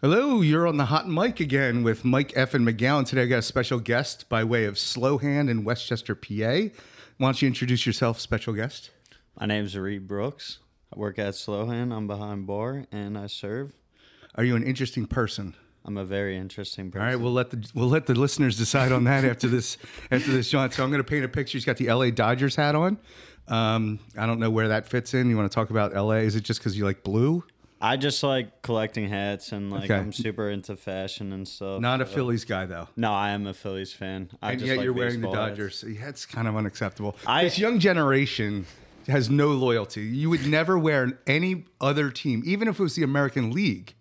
Hello, you're on the hot mic again with Mike F. and McGowan. Today I got a special guest by way of Slowhand in West Chester, PA. Why don't you introduce yourself, special guest? My name's Reid Brooks. I work at Slowhand. I'm behind bar and I serve. Are you an interesting person? I'm a very interesting person. All right, we'll let the we'll let the listeners decide on that after this after this, John. So I'm going to paint a picture. He's got the LA Dodgers hat on. Um, I don't know where that fits in. You want to talk about LA? Is it just because you like blue? I just like collecting hats and like Okay. I'm super into fashion and stuff. Not a so- Phillies guy though. No, I am a Phillies fan. I and just yet like you're wearing the baseball hats. Dodgers. Yeah, it's kind of unacceptable. I- this young generation has no loyalty. You would never wear any other team, even if it was the American League.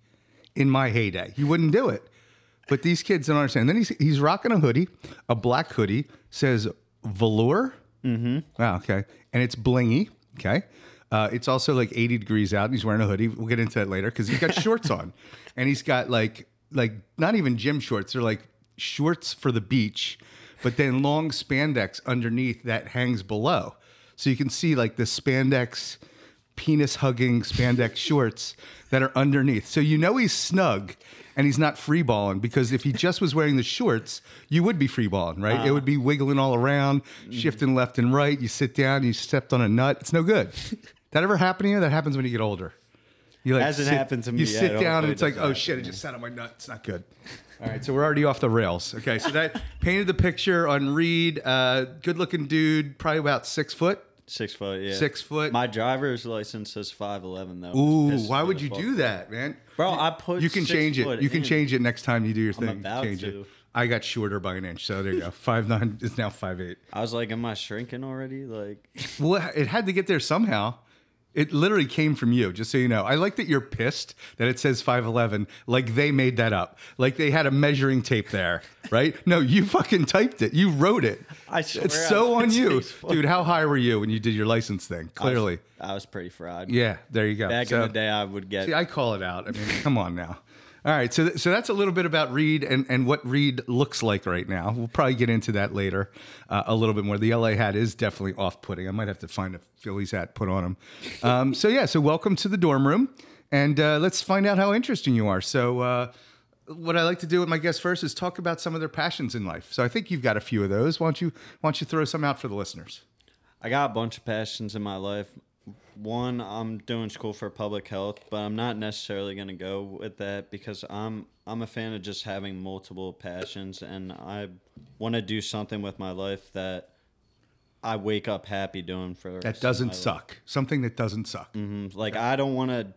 In my heyday, you wouldn't do it. But these kids don't understand. Then he's he's rocking a hoodie, a black hoodie, says velour. Mm-hmm. Wow. Okay, and it's blingy. Okay. Uh, it's also like 80 degrees out, and he's wearing a hoodie. We'll get into that later because he's got shorts on, and he's got like like not even gym shorts. They're like shorts for the beach, but then long spandex underneath that hangs below, so you can see like the spandex penis hugging spandex shorts that are underneath. So you know he's snug and he's not free balling because if he just was wearing the shorts, you would be free balling, right? It would be wiggling all around, shifting left and right. You sit down, you stepped on a nut. It's no good. That ever happen to you? That happens when you get older. You like Hasn't sit- happened to me You yet. sit down and it's like, oh shit, to it just sat on my nut. It's not good. All right, so we're already off the rails. Okay, so that painted the picture on Reid. Uh, good looking dude, probably about six foot. Six foot, yeah. Six foot. My driver's license says five eleven though. Ooh, why would you fuck do that, man? Bro, I put You can change it. You can in. change it next time you do your thing. about change it. I got shorter by an inch, so there you go. Five nine is now five eight. I was like, am I shrinking already? Like Well, it had to get there somehow. It literally came from you, just so you know. I like that you're pissed that it says 5'11, like they made that up. Like they had a measuring tape there, right? No, you fucking typed it. You wrote it. I swear It's so on you. Dude, how high were you when you did your license thing? I was- Clearly. I was pretty fried. Yeah, there you go. Back So- in the day, I would get See, I call it out. I mean, come on now. All right, so so that's a little bit about Reid and, and what Reid looks like right now. We'll probably get into that later uh, a little bit more. The LA hat is definitely off putting. I might have to find a Phillies hat put on him. Um, so yeah, so welcome to the dorm room, and uh, let's find out how interesting you are. So. Uh, what I like to do with my guests first is talk about some of their passions in life. So I think you've got a few of those. Why don't you why don't you throw some out for the listeners? I got a bunch of passions in my life. One, I'm doing school for public health, but I'm not necessarily going to go with that because I'm I'm a fan of just having multiple passions, and I want to do something with my life that I wake up happy doing for That doesn't my life. suck. Something that doesn't suck. Mhm. Like I don't want to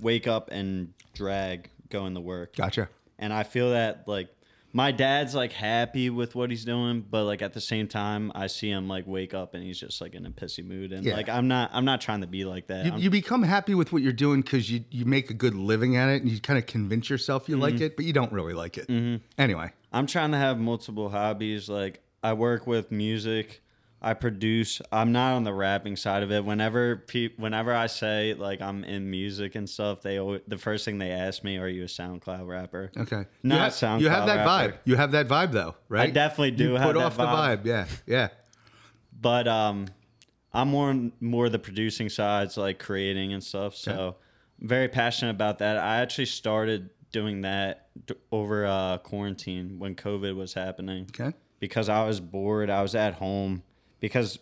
wake up and drag going to work. Gotcha. and I feel that like my dad's like happy with what he's doing, but like at the same time, I see him like wake up and he's just like in a pissy mood, and Yeah. like I'm not, I'm not trying to be like that. You, I'm- you become happy with what you're doing because you, you make a good living at it and you kind of convince yourself you Mm-hmm. like it, but you don't really like it. Anyway, I'm trying to have multiple hobbies. Like I work with music, I produce. I'm not on the rapping side of it. Whenever pe- whenever I say like I'm in music and stuff, they always, the first thing they ask me, "Are you a SoundCloud rapper?" okay. Not you have, SoundCloud you have that rapper. vibe. You have that vibe though, right? I definitely do You have put that off the vibe. vibe. Yeah, yeah. but um i'm more more the producing sides like creating and stuff so i'm very passionate about that i actually started doing that d- over uh quarantine when covid was happening Okay. because i was bored i was at home because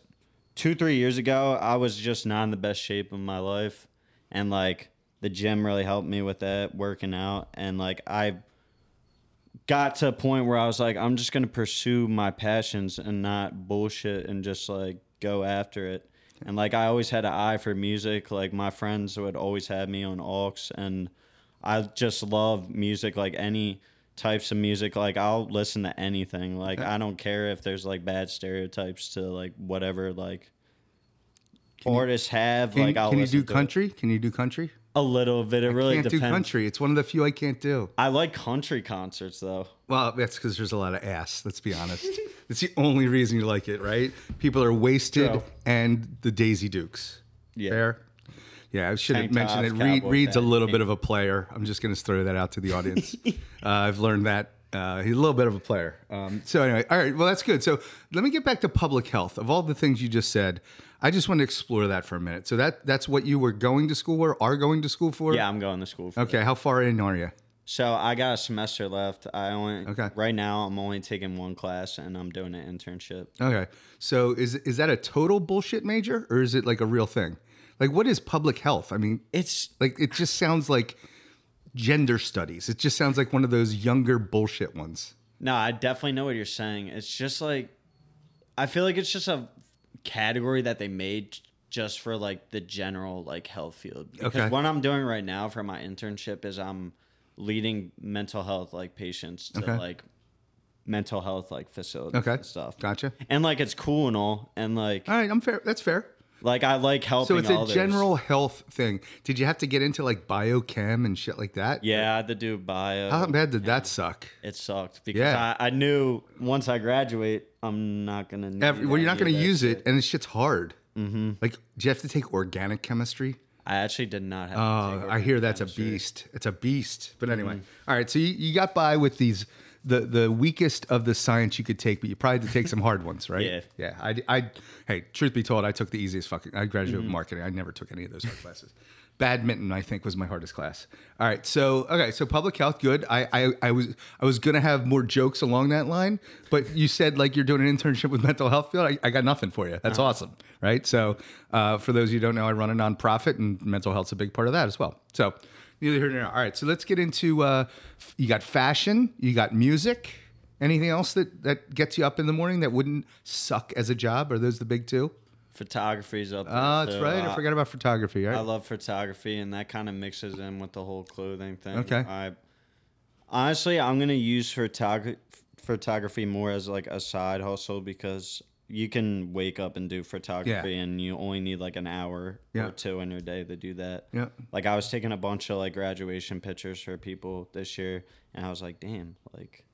two three years ago i was just not in the best shape of my life and like the gym really helped me with that working out and like i got to a point where I was like, I'm just gonna pursue my passions and not bullshit and just like go after it. And like I always had an eye for music. Like my friends would always have me on aux, and I just love music. Like any types of music, like I'll listen to anything. Like I don't care if there's like bad stereotypes to like whatever like artists have. Can, like I'll can you do to it. country? Can you do country? a little bit. It really can't depends. do country. It's one of the few I can't do. I like country concerts though. Well, that's because there's a lot of ass. Let's be honest. it's the only reason you like it, right? People are wasted and the Daisy Dukes. Yeah. Fair. Yeah, I should have mentioned it. Reid, Reid's a little bit of a player. I'm just going to throw that out to the audience. uh, I've learned that. Uh, he's a little bit of a player. Um, so anyway, all right. Well, that's good. So let me get back to public health. Of all the things you just said, I just want to explore that for a minute. So that that's what you were going to school or are going to school for? Yeah, I'm going to school for Okay. How far in are you? So I got a semester left. I only Okay. right now I'm only taking one class and I'm doing an internship. Okay. So is is that a total bullshit major or is it like a real thing? Like what is public health? I mean, It's like it just sounds like gender studies. It just sounds like one of those younger bullshit ones. no, I definitely know what you're saying. It's just like I feel like it's just a category that they made just for like the general like health field. Because Okay. what I'm doing right now for my internship is I'm leading mental health like patients to Okay. like mental health like facilities Okay. and stuff. Gotcha. And like it's cool and all and like All right, I'm fair. That's fair. Like I like helping So it's a others. general health thing. Did you have to get into like biochem and shit like that? Yeah, I had to do bio. How bad did that suck? It sucked because Yeah. I, I knew once I graduate, I'm not gonna. Need Every, well, you're not gonna use shit. it, and this shit's hard. Mm-hmm. Like, do you have to take organic chemistry? I actually did not have. to Oh, I hear that's a beast. It's a beast. But anyway, Mm-hmm. all right. So you, you got by with these the the weakest of the science you could take, but you probably had to take some hard ones, right? Yeah. Yeah. I, I hey, truth be told, I took the easiest fucking. I graduated Mm-hmm. with marketing. I never took any of those hard classes. Badminton, I think, was my hardest class. All right. So okay. So public health, good. I I, I was I was gonna have more jokes along that line, but you said like you're doing an internship with mental health field. I, I got nothing for you. That's Uh-huh. awesome, right? So uh, for those of you who don't know, I run a nonprofit, and mental health's a big part of that as well. So neither here nor there. All right. So let's get into. Uh, you got fashion. You got music. Anything else that that gets you up in the morning that wouldn't suck as a job? Are those the big two? Photography's up. there, Ah, that's too. right. I forgot about photography. Right. I love photography, and that kind of mixes in with the whole clothing thing. Okay. I honestly, I'm gonna use photog- photography more as like a side hustle because you can wake up and do photography, and you only need like an hour Yeah. or two in your day to do that. Yeah. Like I was taking a bunch of like graduation pictures for people this year, and I was like, damn, like.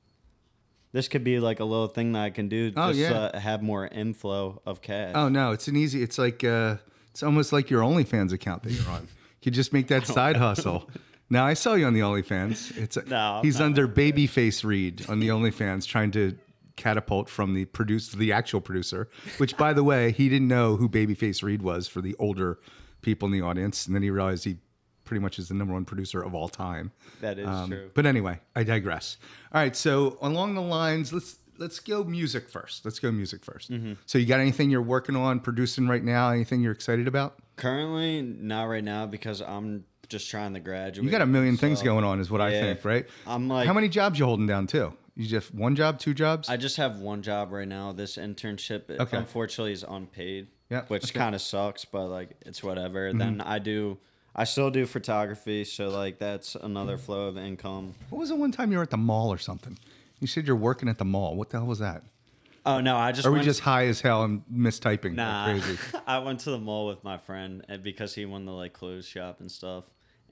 This could be like a little thing that I can do Oh, just yeah. uh, have more inflow of cash. Oh no, it's an easy. It's like uh, it's almost like your OnlyFans account that you're on. You could just make that side hustle. Now I saw you on the OnlyFans. It's No, he's under Babyface Reid on the OnlyFans, trying to catapult from the produce the actual producer. Which, by the way, he didn't know who Babyface Reid was for the older people in the audience, and then he realized he pretty much is the number one producer of all time. That is Um, true. But anyway, I digress. All right, so along the lines, let's let's go music first. Let's go music 1st Mm-hmm. So you got anything you're working on, producing right now? Anything you're excited about? Currently, not right now because I'm just trying to graduate. You got a million things going on, is what I think, right? I'm like- how many jobs you holding down too? You just one job, two jobs? I just have one job right now. This internship, Okay. unfortunately, is unpaid. Yeah, which okay. Mm-hmm. kind of sucks, but like it's whatever. Then I do, I still do photography, so like that's another flow of income. what was the one time you were at the mall or something? You said you're working at the mall. What the hell was that? Oh no, I just Are we just high as hell and mistyping nah. like crazy? I went to the mall with my friend and because he won the like clothes shop and stuff,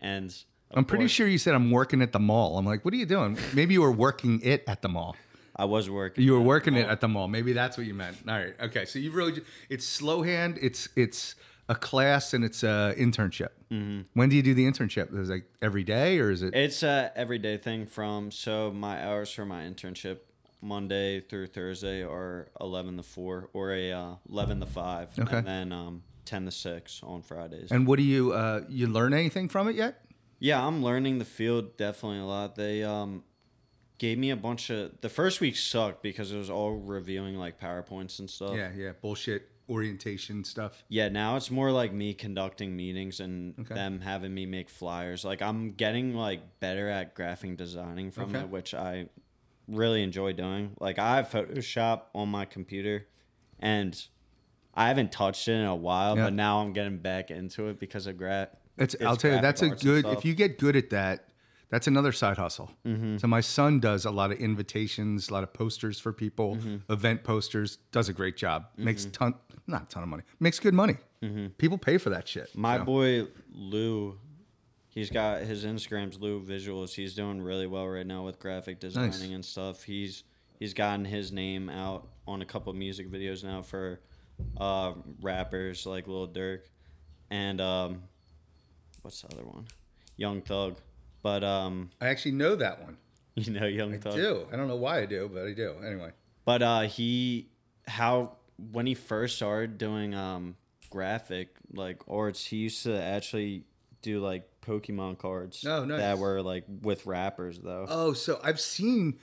and I'm pretty course, sure you said I'm working at the mall. I'm like, what are you doing? Maybe you were working it at the mall. I was working. You were working it at the mall. Maybe that's what you meant. All right. Okay. So you've really it's slow hand. It's it's a class and it's a internship. Mm-hmm. When do you do the internship? Is it like every day or is it? It's a everyday thing from so my hours for my internship Monday through Thursday are eleven to four or a uh, eleven to five, Okay. and then um, ten to six on Fridays. and what do you uh, you learn anything from it yet? Yeah, I'm learning the field definitely a lot. They um, gave me a bunch of the first week sucked because it was all reviewing like powerpoints and stuff. Yeah. Yeah. Bullshit orientation stuff. Yeah, now it's more like me conducting meetings and Okay. them having me make flyers. Like I'm getting like better at graphic designing from Okay. it, which I really enjoy doing. Like I have Photoshop on my computer and I haven't touched it in a while, Yeah. but now I'm getting back into it because of gra- It's, I'll tell you, that's a good. If you get good at that, that's another side hustle. Mm-hmm. So my son does a lot of invitations, a lot of posters for people, Mm-hmm. event posters. Does a great job. Makes ton, not a ton of money. Makes good money. People pay for that shit. Mm-hmm. My boy Lou, he's got his Instagram's Lou Visuals. He's doing really well right now with graphic designing and stuff. He's he's gotten his name out on a couple music videos now for uh, rappers like Lil Durk and um, what's the other one? Young Thug. But um, I actually know that one. you know Young I Thug. do. I don't know why I do, but I do. Anyway. But uh, he how when he first started doing um graphic like arts, he used to actually do like Pokemon cards. Oh, nice. That were like with rappers though. Oh, so I've seen,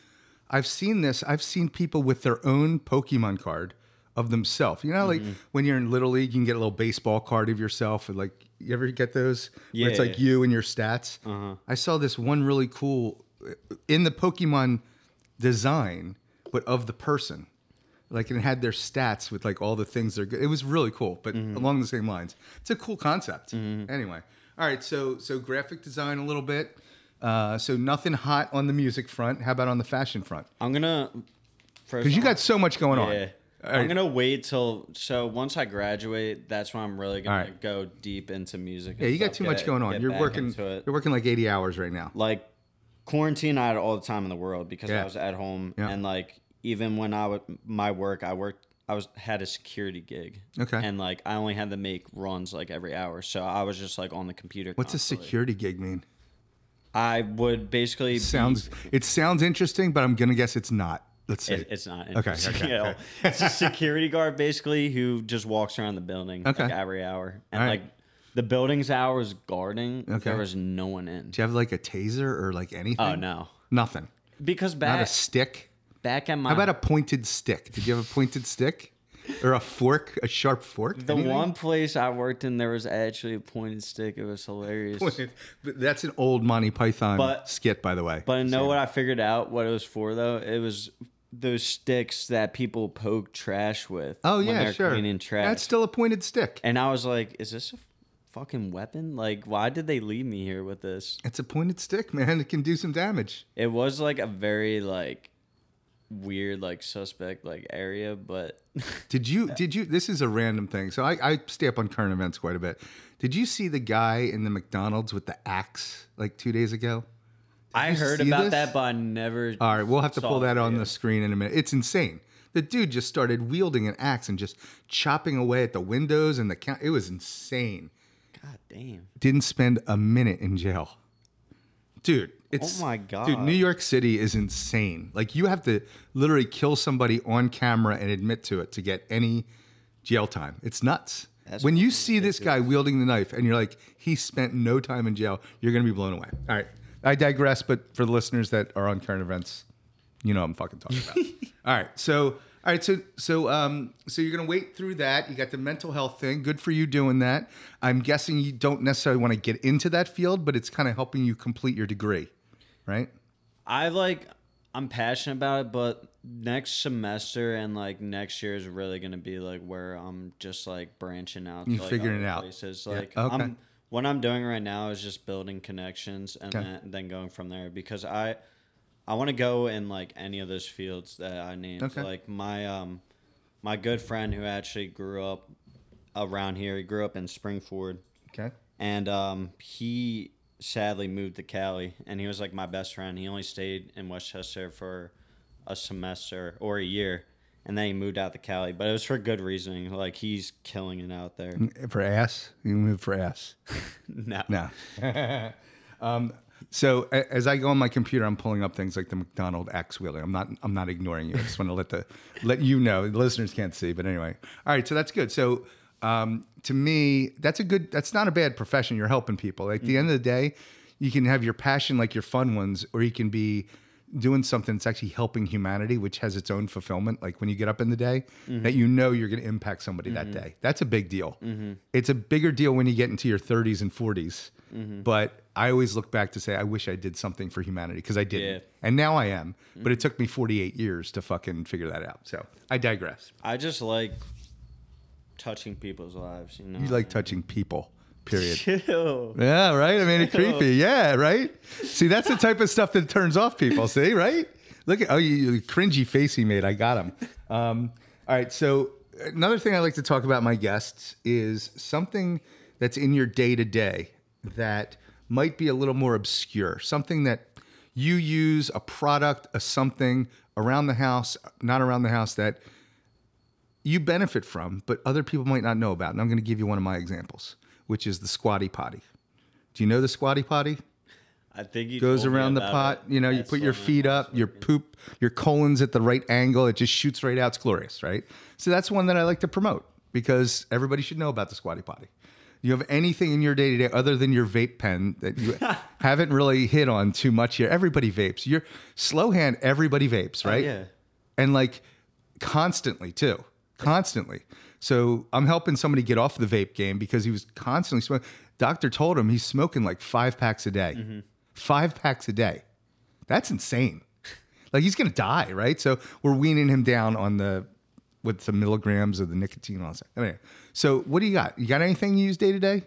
I've seen this. I've seen people with their own Pokemon card of themselves. You know, like Mm-hmm. when you're in little league, you can get a little baseball card of yourself. And like, you ever get those? Where it's Yeah. like you and your stats. Uh-huh. I saw this one really cool in the Pokemon design, but of the person. Like and it had their stats with like all the things they're good. It was really cool, but Mm-hmm. along the same lines. It's a cool concept. Anyway, all right. So so graphic design a little bit. Uh, so nothing hot on the music front. How about on the fashion front? I'm gonna Because you got so much going on. Yeah. All I'm gonna wait till so once I graduate, that's when I'm really gonna right. go deep into music. Yeah, you got stuff, too much going on. You're working. You're working like 80 hours right now. like quarantine I had all the time in the world because Yeah. I was at home Yeah. and like even when I would my work I worked I was had a security gig. Okay. And like I only had to make runs like every hour. So I was just like on the computer. What's a security gig mean? I would basically be- Sounds. It sounds interesting, but I'm gonna guess it's not. Let's see. it- it's not Okay, okay, at all. okay. It's a security guard basically who just walks around the building Okay. like every hour. And right. like the building's hours guarding, Okay. there was no one in. Do you have like a taser or like anything? Oh no. Nothing. Because back. Not a stick. back at my How about a pointed stick? Did you have a pointed stick? Or a fork, a sharp fork? The Anything? one place I worked in, there was actually a pointed stick. It was hilarious. Pointed- That's an old Monty Python But- skit, by the way. But I know what I figured out what it was for though. It was those sticks that people poke trash with. oh yeah, sure. Cleaning trash. That's still a pointed stick. and I was like, is this a fucking weapon? Like, why did they leave me here with this? It's a pointed stick, man. It can do some damage. It was like a very like weird like suspect like area, but Did you? Did you? This is a random thing. So I, I stay up on current events quite a bit. Did you see the guy in the McDonald's with the axe like two days ago? I heard about this? that, but I never. All right, we'll have to pull that on the screen in a minute. It's insane. The dude just started wielding an axe and just chopping away at the windows and the count. It was insane. God damn. Didn't spend a minute in jail. Dude, it's Oh my god, Dude, New York City is insane. Like you have to literally kill somebody on camera and admit to it to get any jail time. It's nuts. That's when you see this guy wielding the knife and you're like, he spent no time in jail, you're gonna be blown away. All right. I digress, but for the listeners that are on current events, you know what I'm fucking talking about. all right. So all right, so so um so you're gonna wait through that. You got the mental health thing. Good for you doing that. I'm guessing you don't necessarily want to get into that field, but it's kind of helping you complete your degree, right? I like I'm passionate about it, but next semester and like next year is really gonna be like where I'm just like branching out. You like, figuring it out. Places. Yeah, okay. I'm what I'm doing right now is just building connections and Okay. then, then going from there because I I want to go in like any of those fields that I named. Okay. Like my um my good friend who actually grew up around here. He grew up in Springford Okay. and um, he sadly moved to Cali, and he was like my best friend. He only stayed in West Chester for a semester or a year, and then he moved out to Cali. But it was for good reasoning. Like he's killing it out there. For ass, you move for ass. no, No. um, so a- as I go on my computer, I'm pulling up things like the McDonald X wheeler. I'm not. I'm not ignoring you. I just want to let the let you know. The listeners can't see, but anyway. All right. So that's good. So um, to me, that's a good. That's not a bad profession. You're helping people. Like at the end of the day, you can have your passion, like your fun ones, or you can be doing something that's actually helping humanity, which has its own fulfillment. Like when you get up in the day, mm-hmm. that you know you're going to impact somebody that mm-hmm. day. That's a big deal. Mm-hmm. It's a bigger deal when you get into your 30s and 40s. But I always look back to say, I wish I did something for humanity because I didn't. Yeah. And now I am. But it took me 48 years to fucking figure that out. So I digress. I just like touching people's lives. You know, You like touching people, period. Chill. Yeah, right. I mean, it's creepy. Yeah, right. See, that's the type of stuff that turns off people. See, right? Look at oh, you, you cringy face he made. I got him. Um, all right. So another thing I like to talk about my guests is something that's in your day to day that might be a little more obscure. Something that you use, a product, a something around the house, not around the house that you benefit from, but other people might not know about. And I'm going to give you one of my examples, which is the squatty potty. Do you know the squatty potty? I think he Goes around the pot. it. You know, you put your feet up, your poop, your colon's at the right angle. It just shoots right out. It's glorious, right? So that's one that I like to promote because everybody should know about the squatty potty. you have anything in your day to day other than your vape pen that you haven't really hit on too much here? Everybody vapes. You're slow hand. Everybody vapes, right? Oh, yeah. and like constantly too, constantly. So I'm helping somebody get off the vape game because he was constantly smoking. Doctor told him he's smoking like five packs a day, Mm-hmm. five packs a day. That's insane. Like he's gonna die, right? So we're weaning him down on the with some milligrams of the nicotine and all that. Anyway, so what do you got? You got anything you use day to day?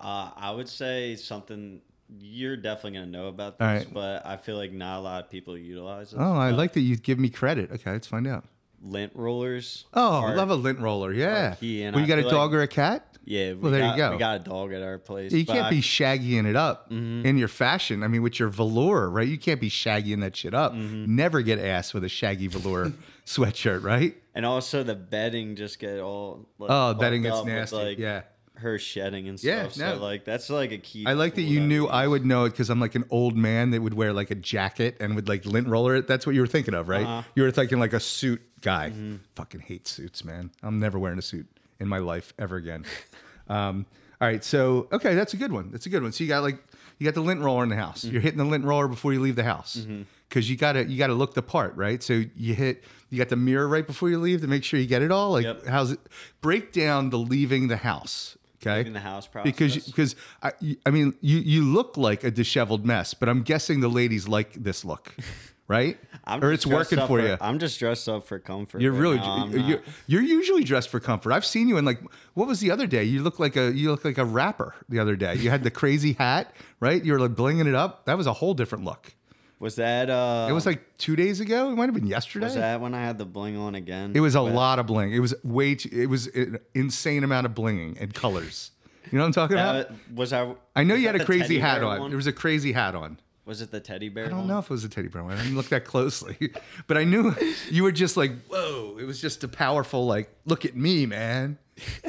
Uh, I would say something you're definitely gonna know about this, right. but I feel like not a lot of people utilize it. Oh, I like that you give me credit. Okay, let's find out. Lint rollers. Oh, I are- love a lint roller. Yeah. key, and Well, you got a dog like- or a cat? Yeah, we Well, there you go. We got a dog at our place. You can't I- be shaggying it up Mm-hmm. in your fashion. I mean, with your velour, right? You can't be shaggying that shit up. Mm-hmm. Never get ass with a shaggy velour sweatshirt, right? and also the bedding just get all. Like, Oh, bedding gets up with, nasty. like, yeah. Her shedding and stuff. Yeah, no. So like that's like a key. I like that you knew I would know it because I'm like an old man that would wear like a jacket and would like lint roller it. That's what you were thinking of, right? Uh-huh. You were thinking like a suit guy. Mm-hmm. Fucking hate suits, man. I'm never wearing a suit in my life ever again. um, all right, so okay, that's a good one. That's a good one. So you got like you got the lint roller in the house. Mm-hmm. You're hitting the lint roller before you leave the house because you gotta you gotta look the part, right? So you hit you got the mirror right before you leave to make sure you get it all. Like Yep. how's it? Break down the leaving the house. Okay, Leaving the house process. because because I I mean you you look like a disheveled mess, but I'm guessing the ladies like this look, right? I'm or it's working up for you. I'm just dressed up for comfort. You're really. I'm you're, you're usually dressed for comfort. I've seen you in like what was the other day? You look like a you look like a rapper the other day. You had the crazy hat, right? You were like blinging it up. That was a whole different look. Was that uh? It was like two days ago. It might have been yesterday. Was that when I had the bling on again? It was a With- lot of bling. It was way too. It was an insane amount of blinging and colors. You know what I'm talking about? That, was I? I know was you had a the crazy teddy hat bear on. one? There was a crazy hat on. Was it the teddy bear? I don't know if it was a teddy bear one. I didn't look that closely, but I knew you were just like, whoa! It was just a powerful, like, look at me, man.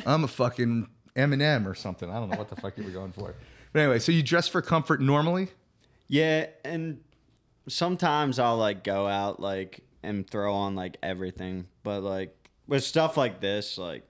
I'm a fucking Eminem or something. I don't know what the fuck you were going for. But anyway, so you dress for comfort normally. Yeah, and sometimes I'll like go out like and throw on like everything, but like with stuff like this, like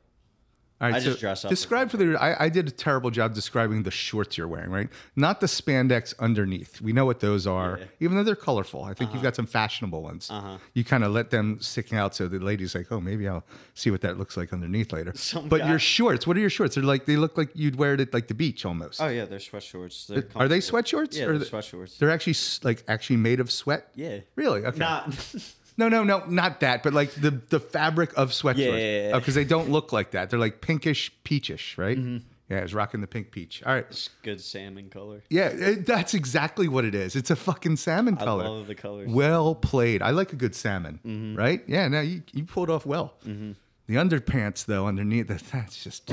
All right, I so just dress up Describe for the. I, I did a terrible job describing the shorts you're wearing, right? Not the spandex underneath. We know what those are, Yeah. even though they're colorful. I think you've got some fashionable ones. Uh-huh. You kind of let them sticking out, so the ladies like, oh, maybe I'll see what that looks like underneath later. Some but guy- your shorts, what are your shorts? They're like they look like you'd wear it at like the beach almost. oh yeah, they're sweat shorts. They're are they comfortable. sweat shorts? Yeah, or they're they- sweat shorts. They're actually s- like actually made of sweat. Yeah, Really? Okay. not No, no, no, not that, but like the the fabric of sweatshorts. Yeah, yeah, yeah. because they don't look like that. They're like pinkish, peachish, right? Mm-hmm. Yeah, I was rocking the pink peach. All right. It's good salmon color. Yeah, it, that's exactly what it is. It's a fucking salmon color. I color. love the colors. Well played. I like a good salmon, Mm-hmm. right? Yeah, no, you, you pulled off well. The underpants, though, underneath, that, that's just,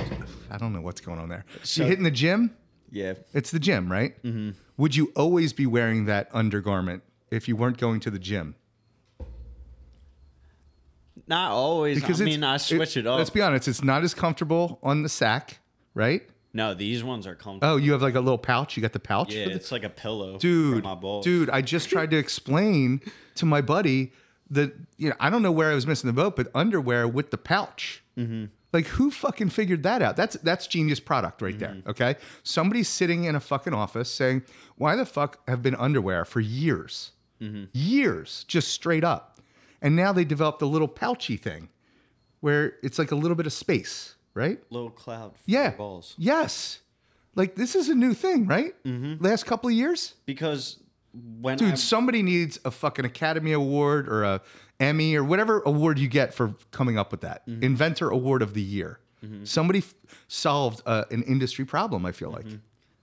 I don't know what's going on there. So- you hitting the gym? Yeah, It's the gym, right? Mm-hmm. Would you always be wearing that undergarment if you weren't going to the gym? Not always. I mean, I switch it, up. Let's be honest, it's not as comfortable on the sack, right? no, these ones are comfortable. Oh, you have like a little pouch. You got the pouch yeah, it's like a pillow, dude, for my balls. dude, I just tried to explain to my buddy that you know I don't know where I was missing the boat, but underwear with the pouch. Mm-hmm. Like who fucking figured that out? That's that's genius product right Mm-hmm. there. Okay, somebody's sitting in a fucking office saying, "Why the fuck have been underwear for years, Mm-hmm. years, just straight up," and now they developed a little pouchy thing where it's like a little bit of space, right? little cloud. For Yeah. balls. Yes. Like this is a new thing, right? Mm-hmm. Last couple of years. Because when Dude, I, somebody needs a fucking Academy Award or a Emmy or whatever award you get for coming up with that. Mm-hmm. Inventor Award of the Year. Somebody f- solved uh, an industry problem, I feel like.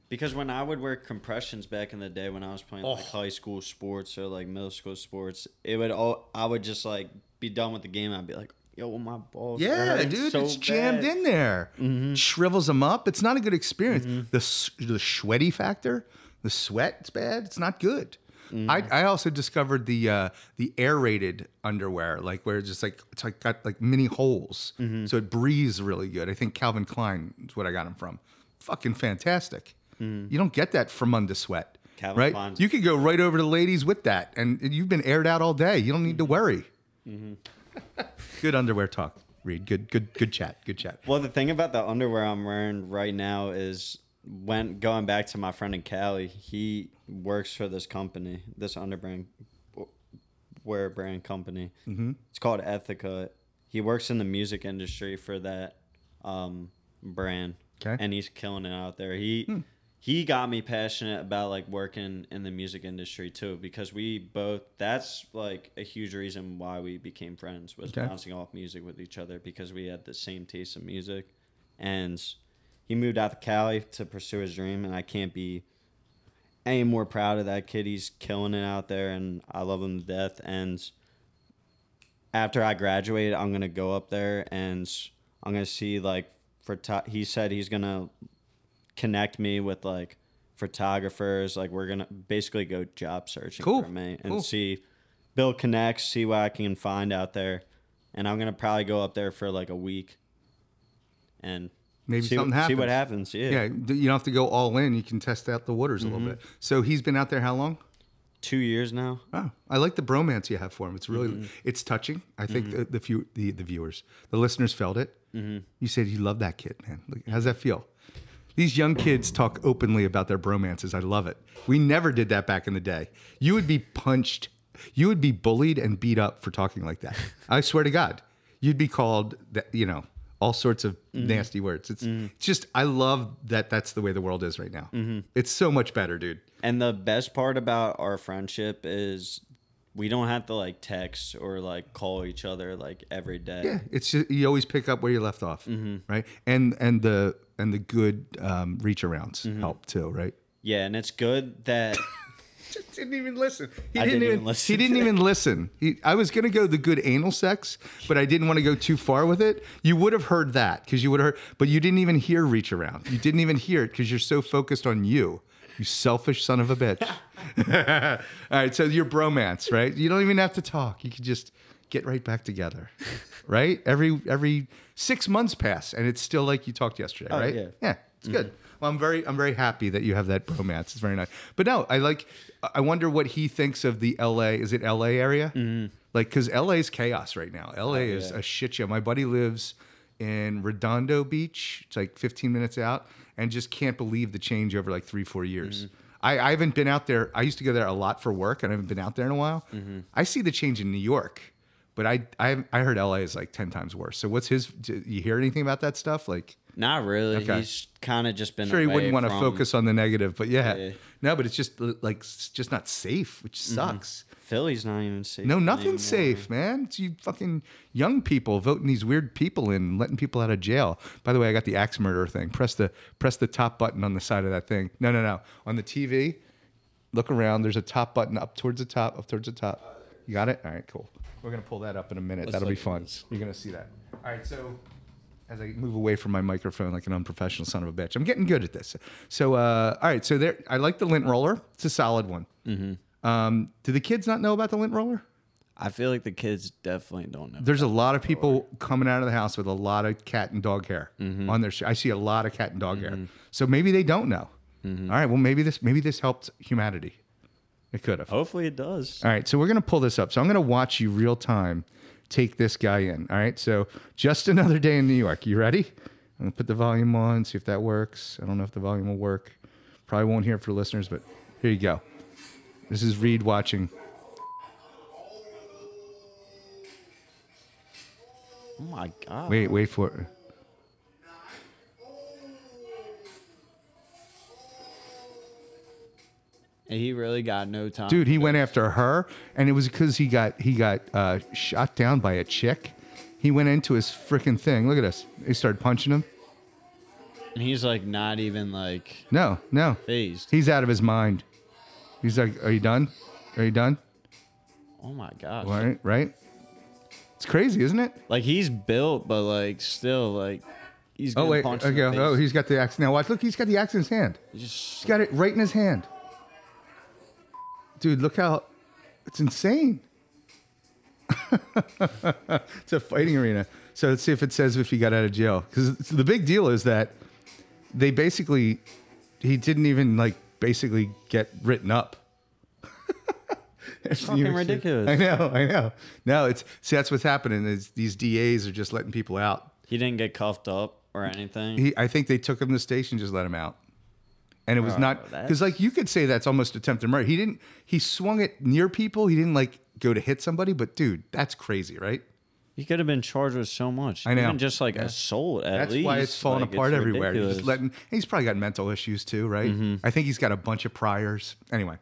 Mm-hmm. Because when I would wear compressions back in the day when I was playing like high school sports or like middle school sports, it would all I would just like be done with the game. I'd be like, "Yo, my balls." Yeah, dude, so it's jammed bad." in there. Mm-hmm. Shrivels them up. It's not a good experience. The s- the sweaty factor, the sweat, it's bad. It's not good. Mm-hmm. I, I also discovered the uh, the aerated underwear, like where it's just like it's like got like mini holes, Mm-hmm. so it breathes really good. I think Calvin Klein is what I got them from. Fucking fantastic. You don't get that from under sweat, Mm-hmm. Calvin right? You could go right over to the ladies with that, and you've been aired out all day. You don't need to worry. Mm-hmm. Good underwear talk. Reid. Good, good, good chat. Good chat. Well, the thing about the underwear I'm wearing right now is when going back to my friend in Cali, he works for this company, this underbrand wear brand company. Mm-hmm. It's called Ethika. He works in the music industry for that um, brand, Okay. and he's killing it out there. He he got me passionate about like working in the music industry too because we both that's like a huge reason why we became friends was Okay. bouncing off music with each other because we had the same taste in music. And he moved out to Cali to pursue his dream and I can't be any more proud of that kid. He's killing it out there and I love him to death. And after I graduate I'm gonna go up there and I'm gonna see like for he said he's gonna connect me with like photographers. Like we're gonna basically go job searching Cool. for me and Cool. see build connects, see what I can find out there. And I'm gonna probably go up there for like a week and Maybe see, something happens. see what happens. Yeah. Yeah, you don't have to go all in. You can test out the waters a Mm-hmm. little bit. So he's been out there how long? Two years now. Oh, I like the bromance you have for him. It's really, Mm-hmm. it's touching. I think the, the few, the, the viewers, the listeners felt it. Mm-hmm. You said you love that kid, man. Look, how's that feel? These young kids talk openly about their bromances. I love it. We never did that back in the day. You would be punched, you would be bullied and beat up for talking like that. I swear to God, you'd be called that. You know, all sorts of Mm-hmm. nasty words. It's, it's just I love that. That's the way the world is right now. Mm-hmm. It's so much better, dude. And the best part about our friendship is we don't have to like text or like call each other like every day. Yeah, it's just you always pick up where you left off, Mm-hmm. right? And and the and the good um, reach arounds Mm-hmm. help too, right? Yeah, and it's good that Just didn't even listen. He didn't, didn't even, even listen. He didn't even listen. He, I was gonna go the good anal sex, but I didn't want to go too far with it. You would have heard that because you would have heard, but you didn't even hear reach around. You didn't even hear it because you're so focused on you. You selfish son of a bitch. All right, so your bromance, right? You don't even have to talk. You can just get right back together, right? Every every six months pass, and it's still like you talked yesterday, oh, right? yeah. Yeah, it's good. Mm-hmm. Well, I'm very, I'm very happy that you have that bromance. It's very nice. But no, I like. I wonder what he thinks of the L.A. Is it L.A. area? Mm-hmm. Like, because L.A. is chaos right now. L.A. Oh, is yeah. a shit show. My buddy lives in Redondo Beach. It's like 15 minutes out, and just can't believe the change over like three, four years. Mm-hmm. I, I haven't been out there. I used to go there a lot for work, and I haven't been out there in a while. I see the change in New York, but I, I, I heard L.A. is like 10 times worse. So what's his? Do you hear anything about that stuff? Like. not really. Okay. He's kind of just been. sure he wouldn't want to from- focus on the negative, but yeah. Yeah. No, but it's just uh, like it's just not safe, which sucks. Philly's not even safe. No, nothing's anymore. safe, man. It's you fucking young people voting these weird people in, letting people out of jail. By the way, I got the axe murderer thing. Press the press the top button on the side of that thing. No, no, no. On the TV, look around. There's a top button up towards the top, up towards the top. You got it? All right, cool. We're gonna pull that up in a minute. That'll be look at fun. this. You're gonna see that. All right, so as I move away from my microphone like an unprofessional son of a bitch. I'm getting good at this. So, uh, all right. So there, I like the lint roller. It's a solid one. Mm-hmm. Um, do the kids not know about the lint roller? I feel like the kids definitely don't know. There's a lot of people coming out of the house with a lot of cat and dog hair on their. Sh- I see a lot of cat and dog hair. So maybe they don't know. All right. Well, maybe this maybe this helped humanity. It could have. Hopefully it does. All right, so we're gonna pull this up. So I'm gonna watch you real time take this guy in. All right, so just another day in New York. You ready? I'm gonna put the volume on, see if that works. I don't know if the volume will work. Probably won't hear it for listeners, but here you go. This is Reid watching. Oh my god. Wait, wait for it. He really got no time. Dude, he went after her, and it was because he got he got uh, shot down by a chick. He went into his freaking thing. Look at this. He started punching him. And he's like not even like No, no. phased. He's out of his mind. He's like, "Are you done? Are you done?" Oh my gosh. Right, right. It's crazy, isn't it? Like he's built, but like still like he's Oh wait, in okay. the face. Oh, he's got the axe. Now watch. Look, he's got the axe in his hand. He's just He's got it right in his hand. Dude, look how it's insane. it's a fighting arena. So let's see if it says if he got out of jail. Because the big deal is that they basically he didn't even like basically get written up. It's fucking ridiculous. I know, I know. No, it's see that's what's happening is these DAs are just letting people out. He didn't get cuffed up or anything. He, I think they took him to the station, just let him out, and it was Oh, not because like you could say that's almost attempted murder. He didn't. He swung it near people. He didn't like go to hit somebody. But dude, that's crazy, right? he could have been charged with so much. I know. Even just like Yeah. assault at That's least. why it's falling Like, apart it's everywhere. You're just ridiculous. letting. He's probably got mental issues too, right? Mm-hmm. I think he's got a bunch of priors. Anyway,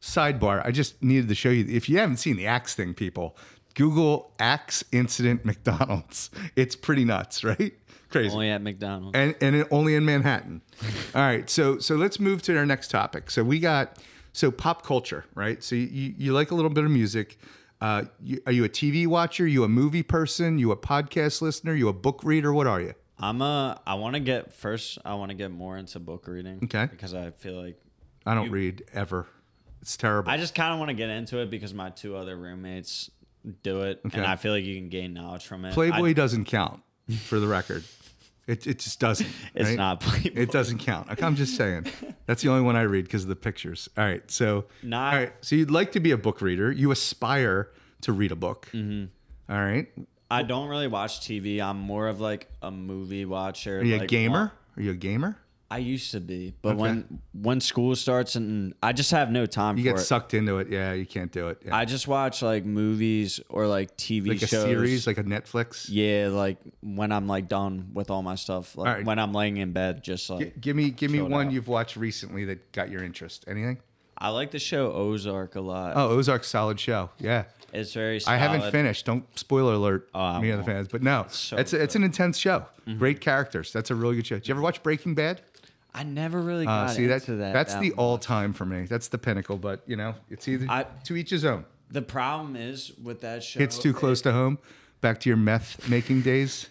sidebar. I just needed to show you. If you haven't seen the axe thing, people, Google axe incident McDonald's. It's pretty nuts, right? Crazy. Only at McDonald's. and and only in Manhattan. All right, so so let's move to our next topic. So we got so pop culture, right? So you you like a little bit of music. Uh, you, are you a TV watcher? You a movie person? You a podcast listener? You a book reader? What are you? I'm a. I want to get first. I want to get more into book reading. Okay. Because I feel like I don't read ever. It's terrible. I just kind of want to get into it because my two other roommates do it, Okay. and I feel like you can gain knowledge from it. Playboy I- doesn't count, for the record. It, it just doesn't. it's right? not Playboy. It doesn't count. I'm just saying. That's the only one I read because of the pictures. All right. So, Not- all right. So you'd like to be a book reader. You aspire to read a book. Mm-hmm. All right. I don't really watch TV. I'm more of like a movie watcher. Are you a gamer? Are you a gamer? I used to be, but Okay. when when school starts and I just have no time You get it. sucked into it. Yeah, you can't do it. Yeah. I just watch like movies or like TV like a series, like a Netflix. yeah, like when I'm like done with all my stuff, like right. when I'm laying in bed, just like G- give me, give me one out. you've watched recently that got your interest. Anything? I like the show Ozark a lot. Oh, Ozark's solid show. Yeah. It's very. I haven't finished. Don't spoiler alert Oh, me and the fans. But no, so it's it's an intense show. Mm-hmm. Great characters. That's a really good show. Did you ever watch Breaking Bad? I never really Uh, got see into that. that's that the much. all time for me. That's the pinnacle. But you know, it's either I- to each his own. The problem is with that show. It's too close to home. Back to your meth making days.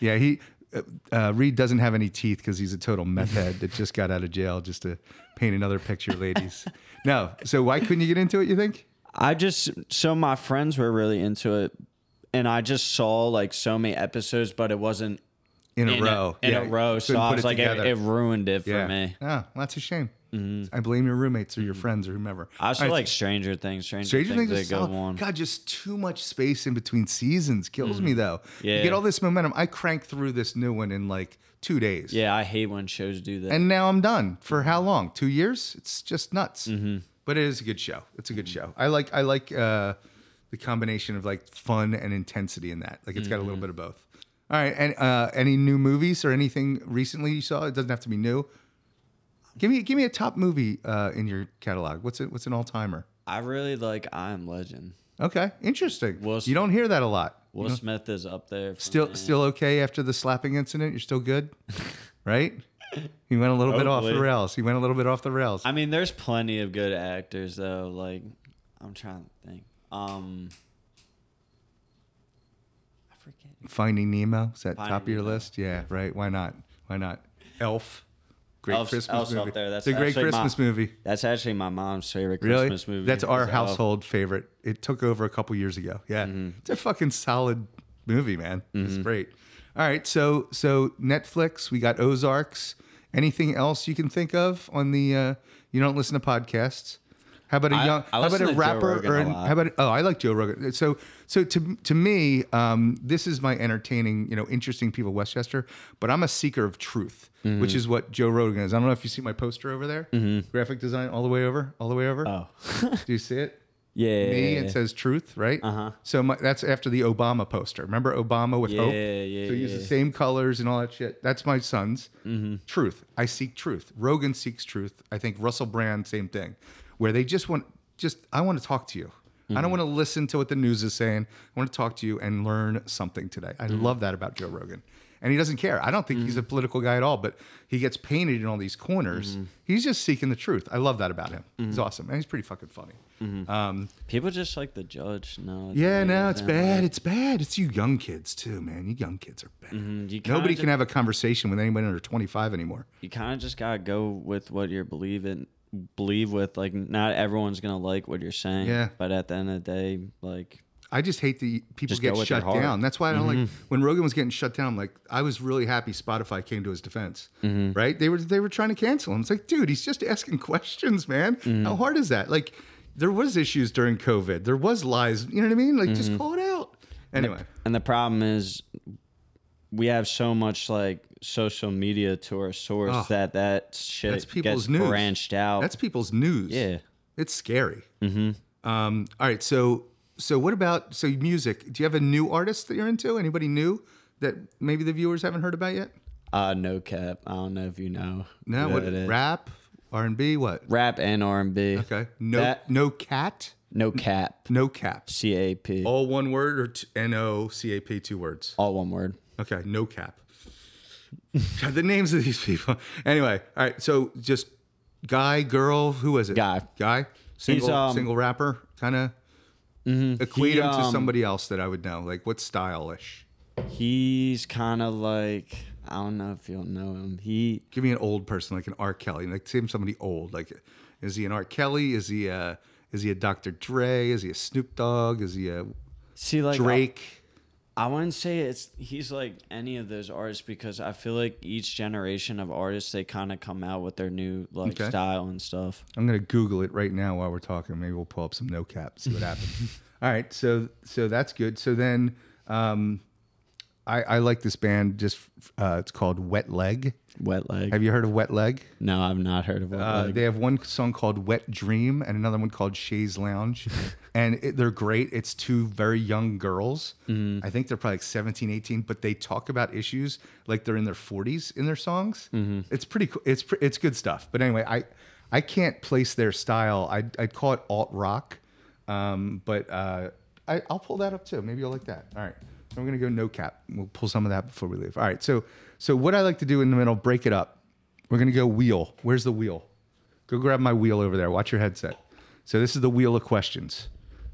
Yeah, he uh, uh, Reid doesn't have any teeth because he's a total meth head that just got out of jail just to paint another picture, ladies. No, so why couldn't you get into it? You think? I just so my friends were really into it, and I just saw like so many episodes, but it wasn't In a in row. A, in Yeah, a row, so I was it like, it, it ruined it for yeah. me. Oh, well, that's a shame. I blame your roommates or your friends or whomever. I also right, like Stranger Things. Stranger, Stranger Things, Things is a good one. God, just too much space in between seasons kills me though. You Yeah. get all this momentum. I crank through this new one in like two days. Yeah, I hate when shows do that. And now I'm done. For how long? Two years? It's just nuts. Mm-hmm. But it is a good show. It's a good show. I like I like uh, the combination of like fun and intensity in that. Like it's got a Mm-hmm. little bit of both. All right. And uh, any new movies or anything recently you saw? It doesn't have to be new. Give me give me a top movie uh, in your catalog. What's it? What's an all timer? I really like I Am Legend. Okay, interesting. Will you don't hear that a lot. Will Smith is up there. for Still, me. still okay after the slapping incident. You're still good, right? He went a little bit off the rails. He went a little bit off the rails. I mean, there's plenty of good actors though. Like, I'm trying to think. Um. Finding Nemo is that Finding top of your Nemo. list? Yeah, right. Why not? Why not? Elf, great Elf's- Christmas Elf's up movie. there. That's it's a great actually my- Christmas movie. That's actually my mom's favorite Really? Christmas movie. That's our is Elf. household favorite. It took over a couple years ago. Yeah, Mm-hmm. it's a fucking solid movie, man. It's great. All right, so so Netflix, we got Ozarks. Anything else you can think of on the? Uh, you don't listen to podcasts. How about a young? I how about a rapper? Or a how about? Oh, I like Joe Rogan. So so to to me, um, this is my entertaining, you know, interesting people, West Chester. But I'm a seeker of truth, Mm-hmm. which is what Joe Rogan is. I don't know if you see my poster over there. Graphic design all the way over, all the way over. Oh, Do you see it? yeah. Me, it says truth, right? Uh-huh. So my, that's after the Obama poster. Remember Obama with hope? Yeah, yeah, So he used the same colors and all that shit. That's my son's Mm-hmm. truth. I seek truth. Rogan seeks truth. I think Russell Brand, same thing, where they just want, just I want to talk to you. I Mm-hmm. don't want to listen to what the news is saying. I want to talk to you and learn something today. I Mm-hmm. love that about Joe Rogan. And he doesn't care. I don't think he's a political guy at all, but he gets painted in all these corners. Mm-hmm. He's just seeking the truth. I love that about him. He's awesome. And he's pretty fucking funny. Um, People just like the judge. No. yeah, no, it's bad. like, It's bad. It's you young kids too, man. You young kids are bad. Nobody ju- can have a conversation with anyone under 25 anymore. You kind of just gotta go with what you're believing. Believe with like not everyone's gonna like what you're saying. Yeah. But at the end of the day, like I just hate the people Just get go with your shut. Mm-hmm. down. That's why I don't like when Rogan was getting shut down. I'm like, I was really happy Spotify came to his defense. Mm-hmm. Right? They were they were trying to cancel him. It's like, dude, he's just asking questions, man. Mm-hmm. How hard is that? Like, there was issues during COVID. There was lies. You know what I mean? Like Mm-hmm. just call it out. Anyway, And the problem is, we have so much like social media to our source Oh, that that shit that's people's gets news. branched out. that's people's news. yeah. It's scary. Mm-hmm. Um, all right. So, so what about so music? Do you have a new artist that you're into? Anybody new that maybe the viewers haven't heard about yet? Uh, no cap. I don't know if you know. No. What rap, R and B? What? Rap and R and B. Okay. No. That- no cat. No cap. No cap. C A P. All one word or t- N O C A P two words. All one word. Okay, no cap. God, the names of these people. Anyway, all right. So just guy, girl, who was it? Guy. Guy. Single, um, single rapper. Kind of equate He, him to um, somebody else that I would know. Like what stylish? He's kind of like I don't know if you'll know him. He Give me an old person, like an R. Kelly. Like say somebody old. Like, is he an R. Kelly? Is he a is he a Dr. Dre? Is he a Snoop Dogg? Is he a see like Drake? I wouldn't say it's he's like any of those artists because I feel like each generation of artists they kind of come out with their new like Okay. style and stuff. I'm gonna Google it right now while we're talking. Maybe we'll pull up some no cap, see what happens. All right, so so that's good. So then, um, I I like this band. Just uh, it's called Wet Leg. Wet leg. Have you heard of Wet Leg? no, I've not heard of Wet Uh, leg. they have one song called Wet Dream and another one called Chaise Longue. and it, they're great. It's two very young girls. I think they're probably like 17, 18, but they talk about issues like they're in their 40s in their songs. It's pretty cool. It's, it's good stuff. But anyway, I, I can't place their style. I'd, I'd call it alt rock. Um, but uh, I, I'll pull that up too. Maybe you'll like that. All right. So I'm going to go no cap. We'll pull some of that before we leave. All right. So, so what I like to do in the middle, break it up. We're going to go wheel. Where's the wheel? Go grab my wheel over there. Watch your headset. So this is the wheel of questions.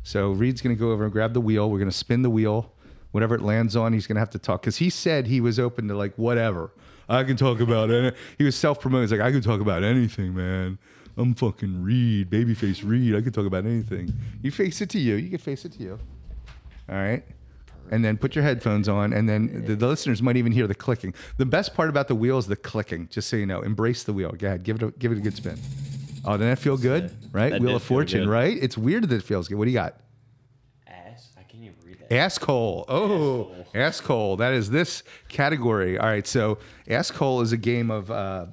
So Reid's going to go over and grab the wheel. We're going to spin the wheel. Whatever it lands on, he's going to have to talk because he said he was open to like whatever. I can talk about it. He was self promoting. He's like, I can talk about anything, man. I'm fucking Reid, babyface Reid. I can talk about anything. You face it to you. You can face it to you. All right. And then put your headphones on, and then the, the listeners might even hear the clicking. The best part about the wheel is the clicking. Just so you know, embrace the wheel. Go ahead, give it a, give it a good spin. Oh, doesn't that feel good? Right? that wheel did of feel Fortune, good. right? It's weird that it feels good. What do you got? Ass. I can't even read that. Asshole. Oh, Asshole. That is this category. All right. So, Asshole is a game of uh,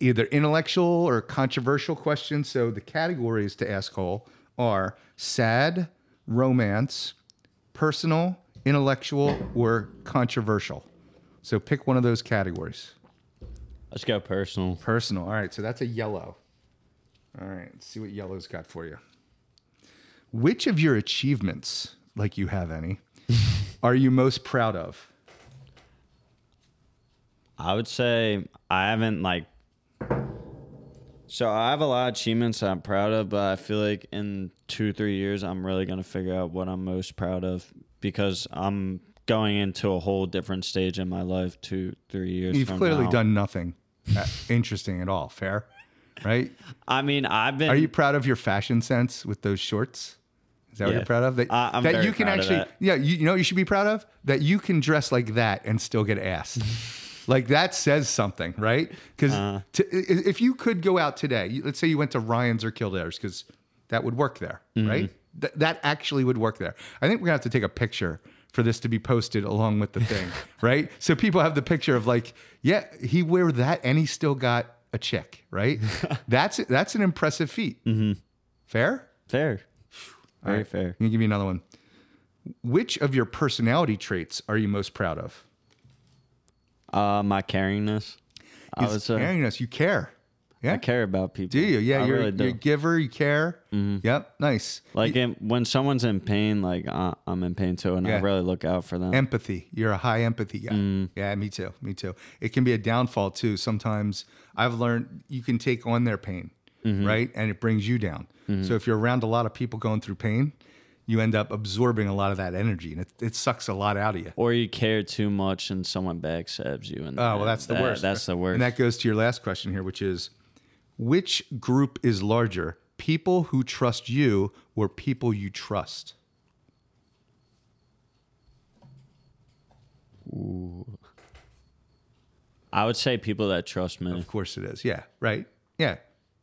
either intellectual or controversial questions. So, the categories to Asshole are sad, romance, personal, intellectual, or controversial. So, pick one of those categories. Let's go personal. Personal. All right. So, that's a yellow. All right. Let's see what yellow's got for you. Which of your achievements, like you have any, are you most proud of? I would say I haven't like. So I have a lot of achievements I'm proud of, but I feel like in two three years I'm really gonna figure out what I'm most proud of because I'm going into a whole different stage in my life. Two three years. You've from clearly now. done nothing uh, interesting at all. Fair, right? I mean, I've been. Are you proud of your fashion sense with those shorts? Is that what you're proud of? That, I'm that you can actually, yeah, you, you know what you should be proud of? That you can dress like that and still get ass. like that says something, right? Because Uh-huh. if you could go out today, let's say you went to Ryan's or Kildare's, because that would work there, Mm-hmm. right? Th- that actually would work there. I think we're gonna have to take a picture for this to be posted along with the thing, right? So people have the picture of like, yeah, he wear that and he still got a chick, right? that's that's an impressive feat. Fair. fair. Very right. fair. Let me give you another one. Which of your personality traits are you most proud of? Uh, my caringness. I would It's say caring us. You care. Yeah. I care about people. Do you? Yeah. I you're, really do. you're a giver. You care. Yep. Nice. Like in, when someone's in pain, like uh, I'm in pain too, and Yeah. I really look out for them. empathy. You're a high empathy guy. Mm. Yeah, me too. Me too. It can be a downfall too. Sometimes I've learned you can take on their pain, Mm-hmm. right? And it brings you down. So if you're around a lot of people going through pain, you end up absorbing a lot of that energy and it, it sucks a lot out of you. or you care too much and someone backstabs you. And Oh, well, that's the that- worst. That's the worst. And that goes to your last question here, which is which group is larger, people who trust you or people you trust? Ooh. I would say people that trust me. Of course it is. Yeah, right. Yeah,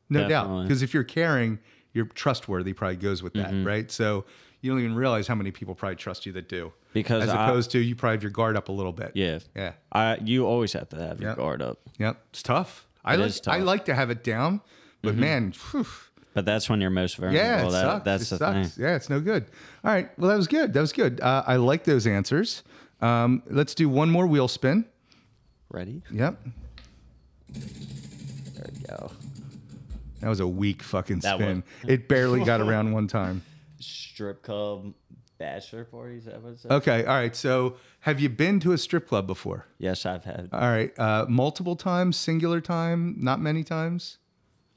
no doubt. Because if you're caring, you're trustworthy probably goes with that, mm-hmm. right? So you don't even realize how many people probably trust you that do. Because as I- opposed to you probably have your guard up a little bit. Yeah. Yeah. I you always have to have your Yep. guard up. Yep. It's tough. I It like. I like to have it down, but man, whew, But that's when you're most vulnerable. yeah, it that, sucks. That's it the sucks. thing. Yeah, it's no good. All right. Well, that was good. That was good. Uh, I like those answers. Um, let's do one more wheel spin. Ready? Yep. There we go. That was a weak fucking spin. It barely got around one time. Strip club bachelor parties. That was. Okay. All right. So, have you been to a strip club before? Yes, I've had. All right. Uh, multiple times, singular time, not many times.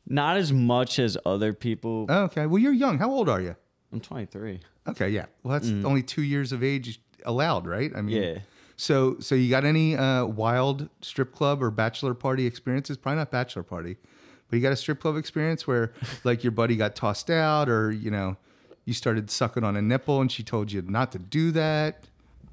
Not as much as other people. Okay. Well, you're young. How old are you? I'm 23. Okay. Yeah. Well, that's only two years of age allowed, right? I mean, Yeah. So, so you got any uh, wild strip club or bachelor party experiences? Probably not bachelor party, but you got a strip club experience where, like, your buddy got tossed out, or you know, you started sucking on a nipple, and she told you not to do that.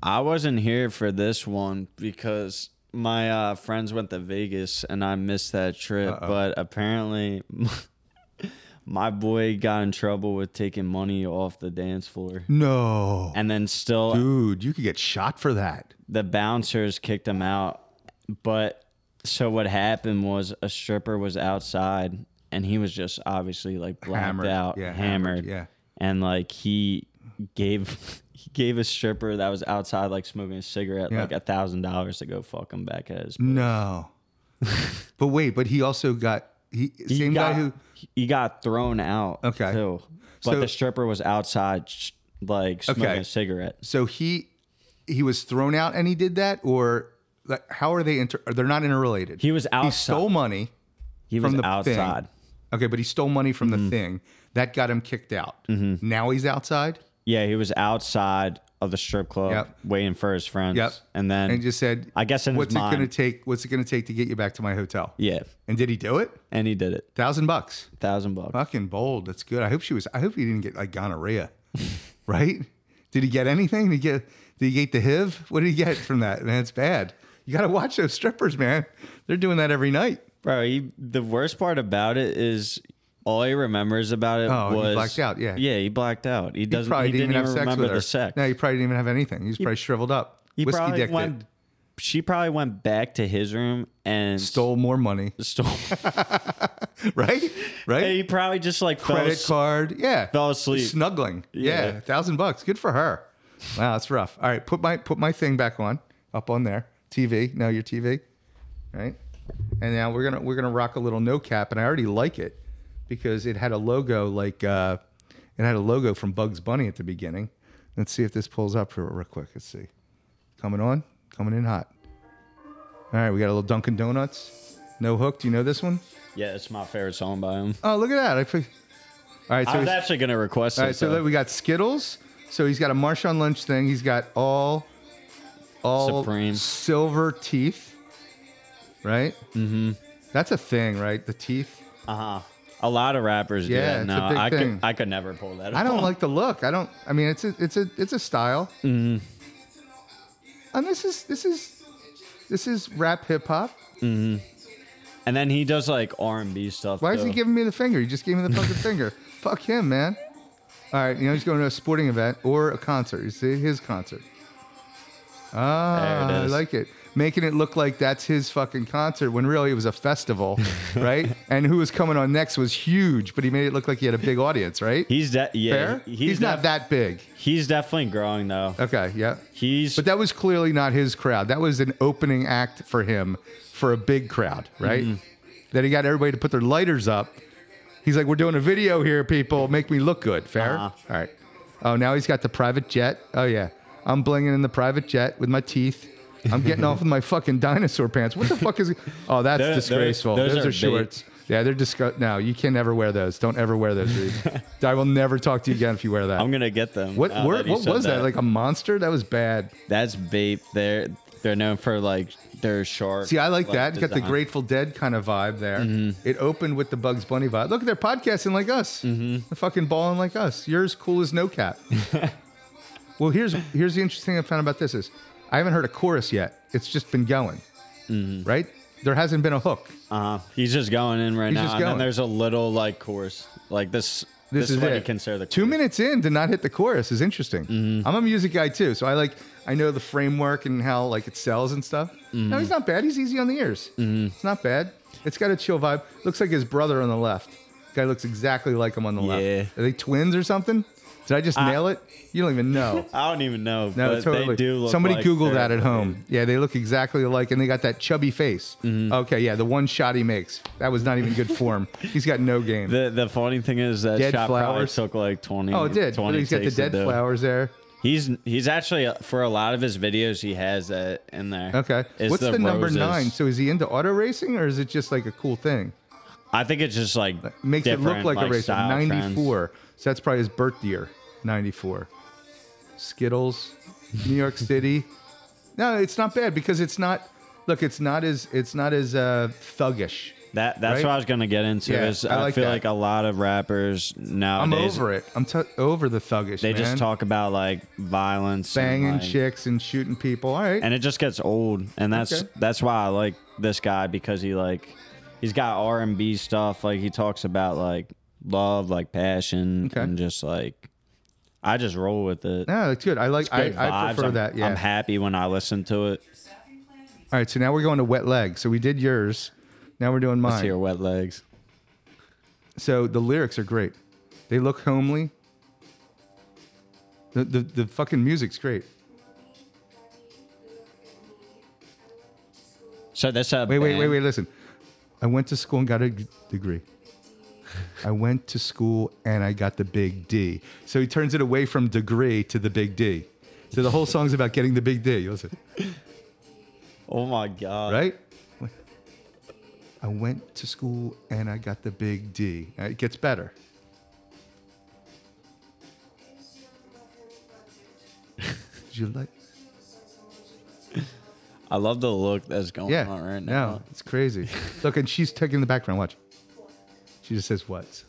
I wasn't here for this one because my uh, friends went to Vegas and I missed that trip. But apparently, my boy got in trouble with taking money off the dance floor. No, And then still, dude, you could get shot for that. the bouncers kicked him out. But so what happened was a stripper was outside and he was just obviously like blacked Hammered. out, Yeah, hammered. hammered, yeah. And like he gave he gave a stripper that was outside like smoking a cigarette Yeah. like a thousand dollars to go fuck him back at his No, but wait, but he also got he, He same got, guy who he got thrown out Okay. too. But So- the stripper was outside like smoking Okay. a cigarette. so he he was thrown out and he did that, or like, how are they inter? They're not interrelated. He was He stole money. He was from the outside. Thing. Okay, but he stole money from Mm-hmm. the thing that got him kicked out. Now he's outside. Yeah, he was outside of the strip club Yep. waiting for his friends. Yep. And then and just said, I guess in his "What's it going to mind- take? What's it going to take to get you back to my hotel?" yeah, And did he do it? and he did it. Thousand bucks. Thousand bucks. Fucking bold. That's good. I hope she was. I hope he didn't get like gonorrhea. right? Did he get anything? Did he get? Did he get the HIV? What did he get from that? Man, it's bad. You got to watch those strippers, man. They're doing that every night. Bro, he, the worst part about it is all he remembers about it Oh, he blacked out, yeah. yeah, he blacked out. He He doesn't. probably He didn't, didn't, even have sex remember with her. the sex. No, he probably didn't even have anything. He was probably shriveled up. he Whiskey probably dicked went. She probably went back to his room and Stole more money. Stole. Right? Right? he probably just like credit as- card. Yeah, fell asleep. snuggling. Yeah, Yeah. a thousand bucks. Good for her. Wow, that's rough. All right, put my put my thing back on, up on there. TV. No, your TV. Right. And now we're gonna we're gonna rock a little no cap, and I already like it because it had a logo like uh, it had a logo from Bugs Bunny at the beginning. Let's see if this pulls up real, real quick. Let's see. Coming on, coming in hot. All right, we got a little Dunkin' Donuts. No hook. Do you know this one? Yeah, it's my favorite song by him. Oh, look at that! I. fi- All right, so I was actually gonna request all it. right, so though. then we got Skittles. So he's got a Marshawn Lynch thing. He's got all, all Supreme. silver teeth. Right. Mm-hmm. That's a thing, right? The teeth. Uh huh. A lot of rappers do Yeah, that it's a big I thing. could I could never pull that. I don't like the look. I don't. I mean, it's a, it's a, it's a style. Mm-hmm. And this is, this is, this is rap hip hop. And then he does like R and B stuff. Why is he giving me the finger? He just gave me the fucking finger. Fuck him, man. All right, you know he's going to a sporting event or a concert. You see his concert. Ah, I like it. Making it look like that's his fucking concert when really it was a festival, right? And who was coming on next was huge, but he made it look like he had a big audience, right? He's de- yeah. Fair? He's, He's, not that big. He's definitely growing though. Okay, yeah. He's But that was clearly not his crowd. That was an opening act for him for a big crowd, right? Mm-hmm. That he got everybody to put their lighters up. He's like, "We're doing a video here, people. Make me look good." Fair. Uh-huh. All right. Oh, now he's got the private jet. Oh yeah, I'm blinging in the private jet with my teeth. I'm getting off with my fucking dinosaur pants. What the fuck is? Oh, that's Those- disgraceful. those- Those, those are, are shorts. Yeah, they're disgust. No, you can never wear those. Don't ever wear those. Dude. I will never talk to you again if you wear that. I'm gonna get them. what where, what was that? Like a monster? That was bad. that's Bape. They're they're known for like their shark. See, I like that. Got the. Grateful Dead kind of vibe there. Mm-hmm. It opened with the Bugs Bunny vibe. Look, they're podcasting like us. Mm-hmm. They're fucking balling like us. Yours cool as no cap. well, here's here's the interesting thing I found about this is I haven't heard a chorus yet. It's just been going, Mm-hmm. right? There hasn't been a hook. Uh-huh. He's just going in right He's now, just and going. then there's a little like chorus, like this This, is is, what it. you consider the two chorus. minutes in to not hit the chorus is interesting. Mm-hmm. I'm a music guy too, so I like I know the framework and how like it sells and stuff. Mm-hmm. No, he's not bad. He's easy on the ears. It's not bad. It's got a chill vibe. Looks like his brother on the left. Guy looks exactly like him on the Yeah. left. Are they twins or something? Did I just nail it? You don't even know. I don't even know. No, but totally. They do look Somebody like Google that at home. Yeah, they look exactly alike, and they got that chubby face. Mm-hmm. Okay, yeah, the one shot he makes. That was not even good form. He's got no game. The the funny thing is that Dead shot flowers. took like twenty. oh, it did. But 20 he's got the dead flowers there. He's he's actually uh, for a lot of his videos he has that in there. Okay. What's the, number roses. nine? So is he into auto racing, or is it just like a cool thing? I think it's just like Makes it look different, like, a racer. style trends. 94. So that's probably his birth year. 94. Skittles, New York City. No, it's not bad because it's not. Look, it's not as it's not as uh, thuggish. That that's Right? what I was gonna get into. Yeah, is I I, like feel that. like a lot of rappers nowadays. I'm over it. I'm t- over the thuggish. they man. just talk about like violence, and, banging like- chicks and shooting people. All right. and it just gets old. And that's Okay. that's why I like this guy because he like he's got R and B stuff. Like he talks about like love, like passion, Okay. and just like I just roll with it. no, it's good. I like. I, I prefer I'm, that. Yeah. I'm happy when I listen to it. All right. So now we're going to wet leg. So we did yours. Now we're doing Let's mine. hear wet legs. So the lyrics are great. They look homely. The the, the fucking music's great. So that's a Wait, wait, band- wait, wait. Listen, I went to school and got a degree. I went to school and I got the big D. So he turns it away from degree to the big D. So the whole song's about getting the big D. Listen, Oh my god! right? I went to school and I got the big D. It gets better. Did you like? I love the look that's going Yeah. on right now. No, it's crazy. Look, and she's taking the background. Watch. She just says what?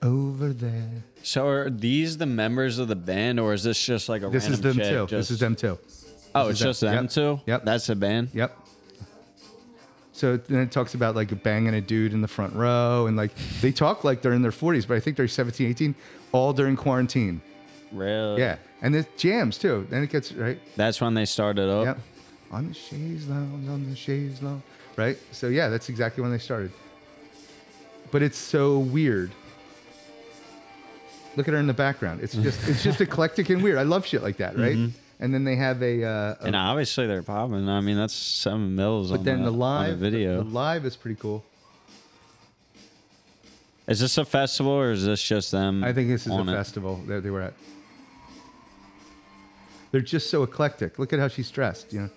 Over there. So are these the members of the band, or is this just like a This is random them chick too. Just, This is them too. Oh, it's just them. Yep. two. Yep. That's the band. Yep. So then it talks about like banging a dude in the front row and like they talk like they're in their 40s, but I think they're 17, 18, all during quarantine. Really? Yeah. And it jams too. Then it gets right. That's when they started up. Yep. On the chaise lounge, on the chaise lounge. Right? So yeah, that's exactly when they started. But it's so weird. Look at her in the background. It's just it's just eclectic and weird. I love shit like that, right? And then they have a, uh, a Mm-hmm. And obviously they're popping. I mean, that's seven mils. but on then the, the on live the video. the live is pretty cool. is this a festival or is this just them? I think this is a it? festival that they were at. They're just so eclectic. Look at how she's dressed, you know.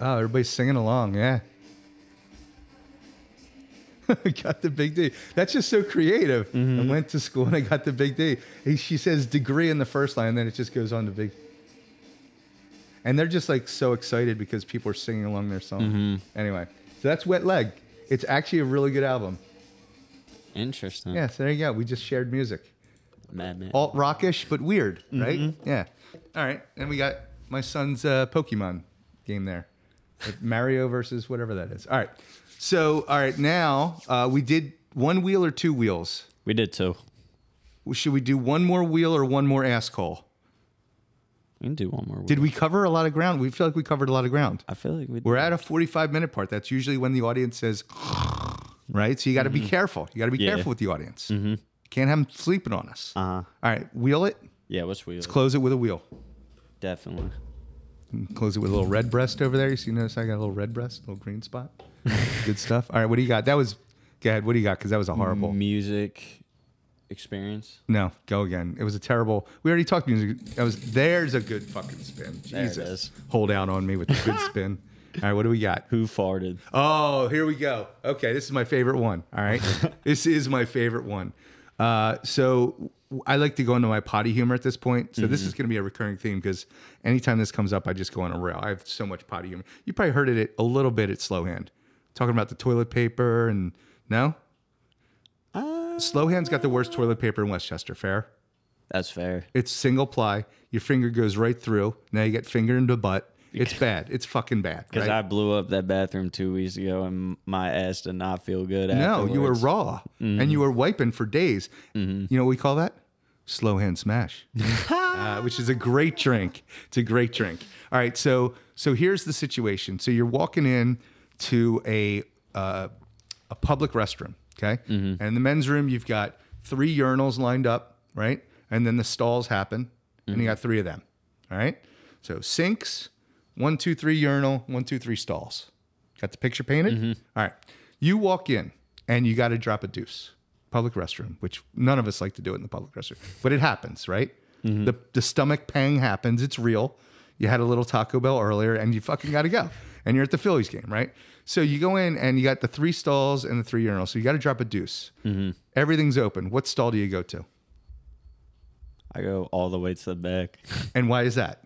Oh, everybody's singing along, yeah. got the big D. That's just so creative. Mm-hmm. I went to school and I got the big D. He- She says degree in the first line, and then it just goes on to big. And they're just like so excited because people are singing along their song. Mm-hmm. Anyway, so that's Wet Leg. It's actually a really good album. Interesting. Yeah, so there you go. We just shared music. Madman. Alt rockish, but weird, right? Mm-hmm. Yeah. All right. And we got my son's uh, Pokemon game there. Mario versus whatever that is. All right. So, all right, now uh, we did one wheel or two wheels. We did two. Should we do one more wheel or one more ass call? We can do one more. Did we cover a lot of ground? We feel like we covered a lot of ground. I feel like we. We're at a 45 minute part. That's usually when the audience says, right? So you got to be careful. You got to be Mm-hmm. Yeah. careful with the audience. Mm-hmm. Can't have them sleeping on us. Uh huh. All right, wheel it. Yeah. What's we? Let's close it with a wheel. Definitely. Close it with a little red breast over there. You see, notice I got a little red breast, a little green spot. Good stuff. All right, what do you got? That was, go ahead. What do you got? Because that was a horrible. music experience. No, go again. It was a terrible. We already talked music. That was. There's a good fucking spin. There it Jesus, is. hold out on me with the good spin. All right, what do we got? Who farted? Oh, here we go. Okay, this is my favorite one. All right, this is my favorite one. Uh, so I like to go into my potty humor at this point. So this mm-hmm. is going to be a recurring theme because anytime this comes up, I just go on a rail. I have so much potty humor. You probably heard it a little bit at Slow Hand, talking about the toilet paper and no. Uh, Slow Hand's got the worst toilet paper in West Chester. Fair. That's fair. It's single ply. Your finger goes right through. Now you get finger into butt, It's bad. It's fucking bad. Because right? I blew up that bathroom two weeks ago and my ass did not feel good. No, you were afterwards. raw and you mm-hmm. were wiping for days. Mm-hmm. You know what we call that? Slow hand smash, uh, which is a great drink. It's a great drink. All right, so so here's the situation. So you're walking in to a uh, a public restroom, okay? And in the men's room, you've got three urinals lined up, right? And then the stalls happen, and you got three of them. All right. So sinks, one, two, three urinal, one, two, three stalls. Got the picture painted? All right. You walk in and you got to drop a deuce. Public restroom, which none of us like to do it in the public restroom, but it happens, right? Mm-hmm. The, the stomach pang happens. It's real. You had a little Taco Bell earlier and you fucking got to go. And you're at the Phillies game, right? So you go in and you got the three stalls and the three urinals. So you got to drop a deuce. Mm-hmm. Everything's open. What stall do you go to? I go all the way to the back And why is that?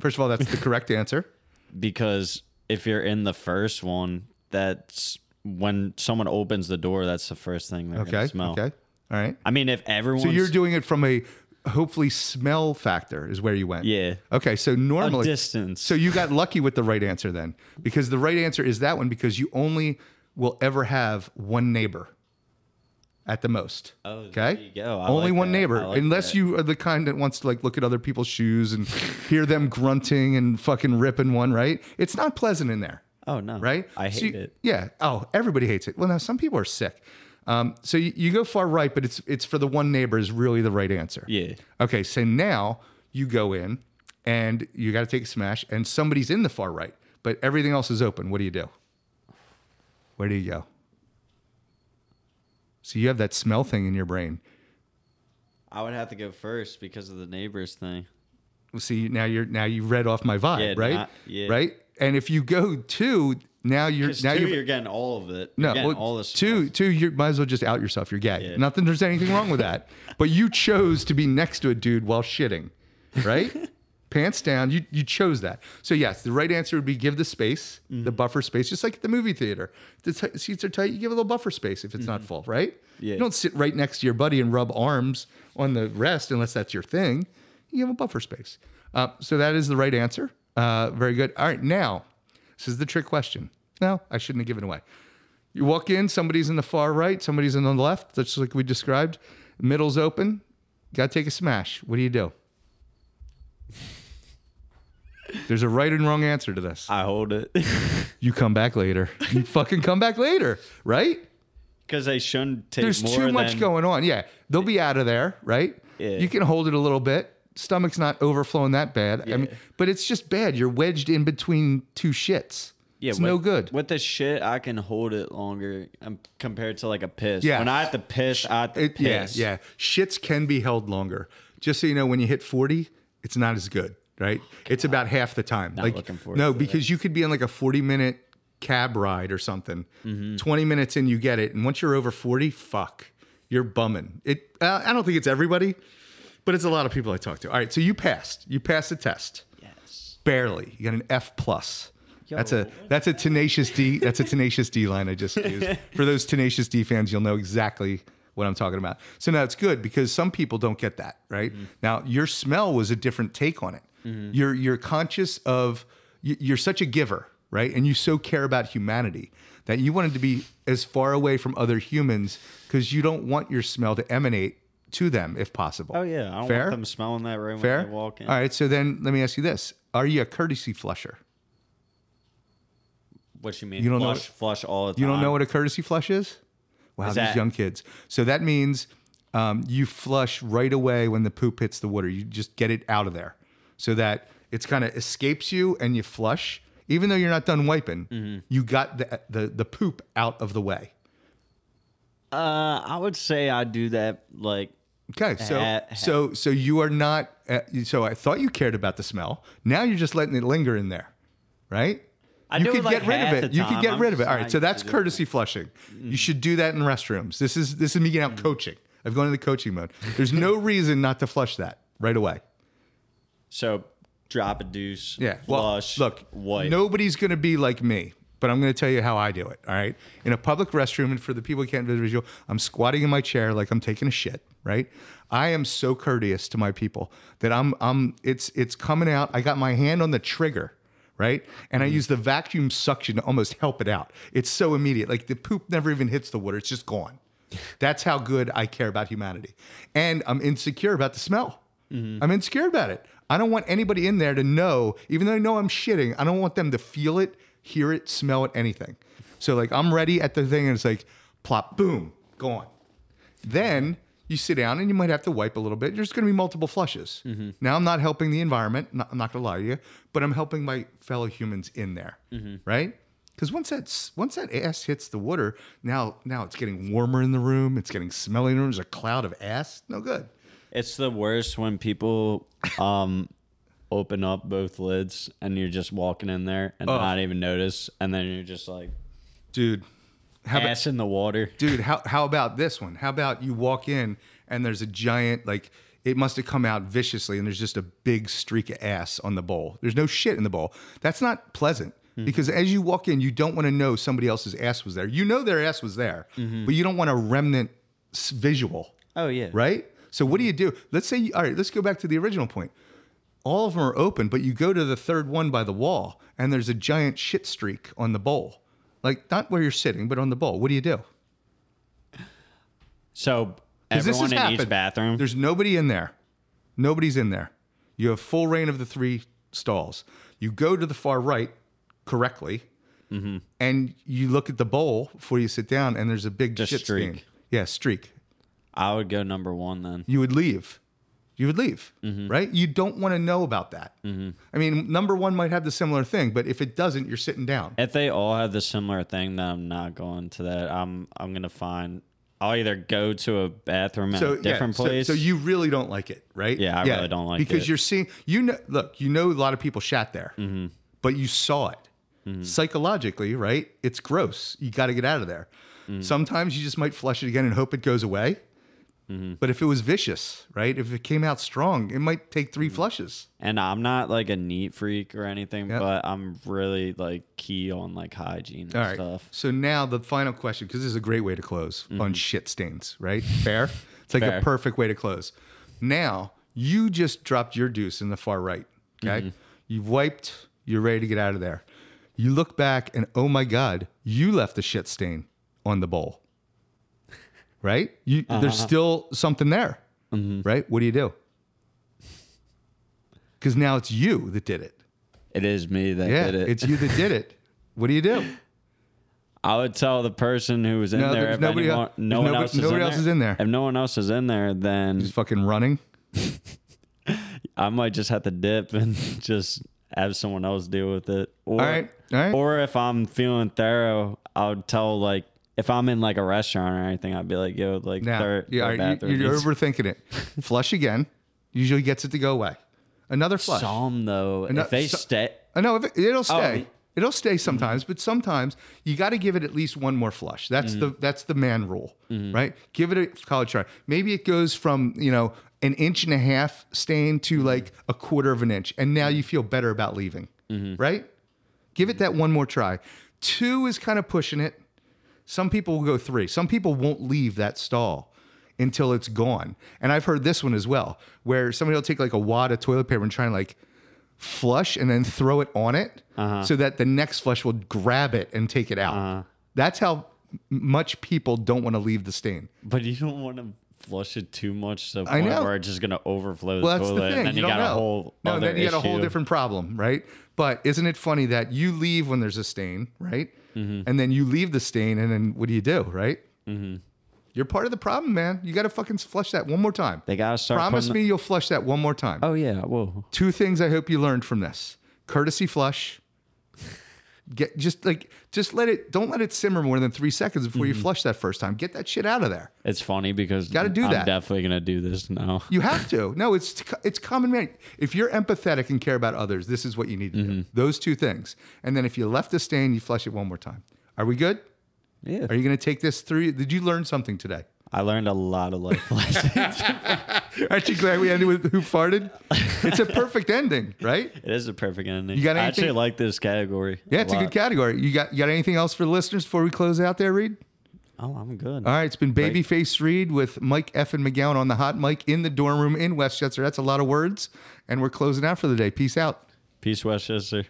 First of all, that's the correct answer. because if you're in the first one, that's when someone opens the door. That's the first thing they're Okay. gonna smell. Okay. All right. I mean, if everyone, So you're doing it from a hopefully smell factor is where you went. Yeah. Okay. So a normally, distance. so you got lucky with the right answer then, because the right answer is that one because you only will ever have one neighbor at the most. Oh, okay. there you go. Only like one that. neighbor, like unless that. you are the kind that wants to like look at other people's shoes and hear them grunting and fucking ripping one. Right? It's not pleasant in there oh no, right? I So hate you- it. Yeah. Oh, everybody hates it. Well, now some people are sick. Um, so you, you go far right, but it's it's for the one neighbor is really the right answer. Yeah. Okay. So now you go in and you got to take a smash, and somebody's in the far right, but everything else is open. What do you do? Where do you go? So you have that smell thing in your brain. I would have to go first because of the neighbors thing. Well, see now you're now you read off my vibe, Yeah, right? not- yeah. Right. And if you go two, now you're now two, you've you're getting all of it. No, you're getting well, all the two, smells. two. You might as well just out yourself. You're gay. Yeah. Nothing. There's anything wrong with that. but you chose to be next to a dude while shitting, right? Pants down. You you chose that. So yes, the right answer would be give the space, Mm-hmm. the buffer space, just like at the movie theater. The t- seats are tight. You give a little buffer space if it's not full, right? Mm-hmm. Yeah. You don't sit right next to your buddy and rub arms on the rest unless that's your thing. You give a buffer space. Uh, so that is the right answer. Uh, very good. All right, now this is the trick question. No, I shouldn't have given away. You walk in, somebody's in the far right, somebody's in the left, just like we described. Middle's open. Got to take a smash. What do you do? There's a right and wrong answer to this. I hold it You come back later. You fucking come back later, right? because they shouldn't take. There's too much than- going on. Yeah, they'll be out of there, right? Yeah. You can hold it a little bit. Stomach's not overflowing that bad. I mean, but it's just bad. You're wedged in between two shits. Yeah, it's with, no good. With the shit, I can hold it longer um, compared to like a piss. Yeah. When I have to piss, I have to It, yeah, piss. yeah. Shits can be held longer. Just so you know, when you hit 40, it's not as good, right? It's about half the time. Not like looking forward no, to that. because you could be in like a 40 minute cab ride or something. Mm-hmm. 20 minutes in, you get it, and once you're over 40, fuck, you're bumming. It. Uh, I don't think it's everybody, but it's a lot of people I talk to. All right, so you passed. You passed the test. Yes. Barely. You got an F plus. That's a that's a tenacious D. That's a tenacious D line I just used. For those tenacious D fans, you'll know exactly what I'm talking about. So now it's good because some people don't get that right. Mm-hmm. Now your smell was a different take on it. Mm-hmm. You're you're conscious of you're such a giver, right? And you so care about humanity that you wanted to be as far away from other humans because you don't want your smell to emanate to them if possible. Oh yeah, I don't Fair? want them smelling that room Fair. when they walk in. All right. So then let me ask you this: Are you a courtesy flusher? What you mean? You don't know flush, flush all the time. You don't know what a courtesy flush is? Wow, Is these that- young kids. So that means um, you flush right away when the poop hits the water. You just get it out of there so that it's kind of escapes you and you flush. Even though you're not done wiping, Mm-hmm. you got the, the the poop out of the way. Uh, I would say I do that like Okay, so ha- so so you are not. Uh, so I thought you cared about the smell. Now you're just letting it linger in there, right? I you could like, get rid of it. You could get I'm rid of it. All right, so that's used to doing courtesy flushing. You mm. should do that in restrooms. This is this is me getting out mm. coaching. I've gone into coaching mode. There's no reason not to flush that right away. so drop a deuce. Yeah. Flush. Well, look, Wipe. nobody's going to be like me, but I'm going to tell you how I do it. All right. In a public restroom, and for the people who can't visual, I'm squatting in my chair like I'm taking a shit. Right. I am so courteous to my people that I'm I'm it's it's coming out. I got my hand on the trigger. right? And I mm-hmm. use the vacuum suction to almost help it out. It's so immediate. Like the poop never even hits the water, it's just gone. That's how good I care about humanity. And I'm insecure about the smell. Mm-hmm. I'm insecure about it. I don't want anybody in there to know, even though I know I'm shitting, I don't want them to feel it, hear it, smell it, anything. So like I'm ready at the thing and it's like plop, boom, gone. Then you sit down and you might have to wipe a little bit. There's going to be multiple flushes. Now I'm not helping the environment. Not, I'm not going to lie to you, but I'm helping my fellow humans in there, right? Because once that's once that ass hits the water, now now it's getting warmer in the room. It's getting smelly in the room. There's a cloud of ass. No good. It's the worst when people um open up both lids and you're just walking in there and Oh. not even notice, and then you're just like dude. How about, ass in the water. dude, how how about this one? How about you walk in and there's a giant like it must have come out viciously and there's just a big streak of ass on the bowl. There's no shit in the bowl. That's not pleasant. Mm-hmm. Because as you walk in, you don't want to know somebody else's ass was there. You know their ass was there, mm-hmm. but you don't want a remnant visual. Oh yeah, right? So what do you do? Let's say, you, all right, let's go back to the original point. All of them are open, but you go to the third one by the wall, and there's a giant shit streak on the bowl, like not where you're sitting, but on the bowl. What do you do? So everyone in each bathroom. There's nobody in there. Nobody's in there. You have full reign of the three stalls. You go to the far right correctly, Mm-hmm. and you look at the bowl before you sit down, and there's a big Just shit streak. stain. Yeah, streak. I would go number one then. you would leave. You would leave, Mm-hmm. right? You don't want to know about that. I mean, number one might have the similar thing, but if it doesn't, you're sitting down. If they all have the similar thing, then I'm not going to that. I'm I'm gonna find. I'll either go to a bathroom at So a different yeah, place. So, you really don't like it, right? Yeah, I really don't like because it. Because you're seeing. You know, look, you know, a lot of people shat there, Mm-hmm. but you saw it psychologically, right? It's gross. You got to get out of there. Mm-hmm. Sometimes you just might flush it again and hope it goes away. Mm-hmm. But if it was vicious, right? If it came out strong, it might take three mm-hmm. flushes. and I'm not like a neat freak or anything, Yeah. but I'm really like key on like hygiene and All right. stuff. So now the final question, because this is a great way to close on mm-hmm. shit stains, right? Fair? It's like a perfect way to close. Now you just dropped your deuce in the far right. Okay. Mm-hmm. You've wiped, you're ready to get out of there. You look back and oh my God, you left a shit stain on the bowl. Right? You there's uh-huh. still something there. Mm-hmm. Right? What do you do? Because now it's you that did it. It is me that Yeah, did it. it's you that did it. What do you do? I would tell the person who was in No, there if nobody anyone, el- no there's one nobody- else is nobody in else there. is in there. If no one else is in there, then Just fucking running. I might just have to dip and just have someone else deal with it. Or, All right, all right. Or if I'm feeling thorough, I would tell like if I'm in like a restaurant or anything, I'd be like, "Yo, like yeah, third all right, you, you're needs- overthinking it. Flush again. Usually gets it to go away. Another flush. Some though, Ano- if they so- stay, I know if it, it'll stay. Oh. It'll stay sometimes, but sometimes you got to give it at least one more flush. That's the Mm-hmm. that's the man rule, right? Give it a college try. Maybe it goes from you know an inch and a half stain to like a quarter of an inch, and now you feel better about leaving, Mm-hmm. right? Give it that one more try. Two is kind of pushing it. Some people will go three. Some people won't leave that stall until it's gone. And I've heard this one as well, where somebody will take like a wad of toilet paper and try and like flush and then throw it on it uh-huh. so that the next flush will grab it and take it out. Uh-huh. That's how much people don't want to leave the stain. but you don't want to flush it too much to the I point know. where it's just gonna overflow Well, the that's toilet, the thing. and then you, you, got know. a whole no, then you got a whole different problem, right? But isn't it funny that you leave when there's a stain, right? Mm-hmm. And then you leave the stain, and then what do you do, right? Mm-hmm. You're part of the problem, man. You got to fucking flush that one more time. They gotta start. Promise me you'll flush that one more time. Oh yeah, whoa. Two things I hope you learned from this: courtesy flush. Get just like just let it. Don't let it simmer more than three seconds before Mm-hmm. you flush that first time. Get that shit out of there. It's funny because Gotta do I'm that. definitely gonna do this now. You have to. No, it's it's common man. If you're empathetic and care about others, this is what you need to do. Those two things. And then if you left a stain, you flush it one more time. Are we good? Yeah, Are you to take this through? Did you learn something today? I learned a lot of life lessons. Aren't you glad we ended with who farted? It's a perfect ending, right? it is a perfect ending. You got anything? I actually like this category. Yeah, it's a, good category. You got you got anything else for the listeners before we close out there, Reid? Oh, I'm good. All right, it's been Babyface Reid with Mike F. and McGowan on the hot mic in the dorm room in West Chester. That's a lot of words. And we're closing out for the day. Peace out. Peace, West Chester.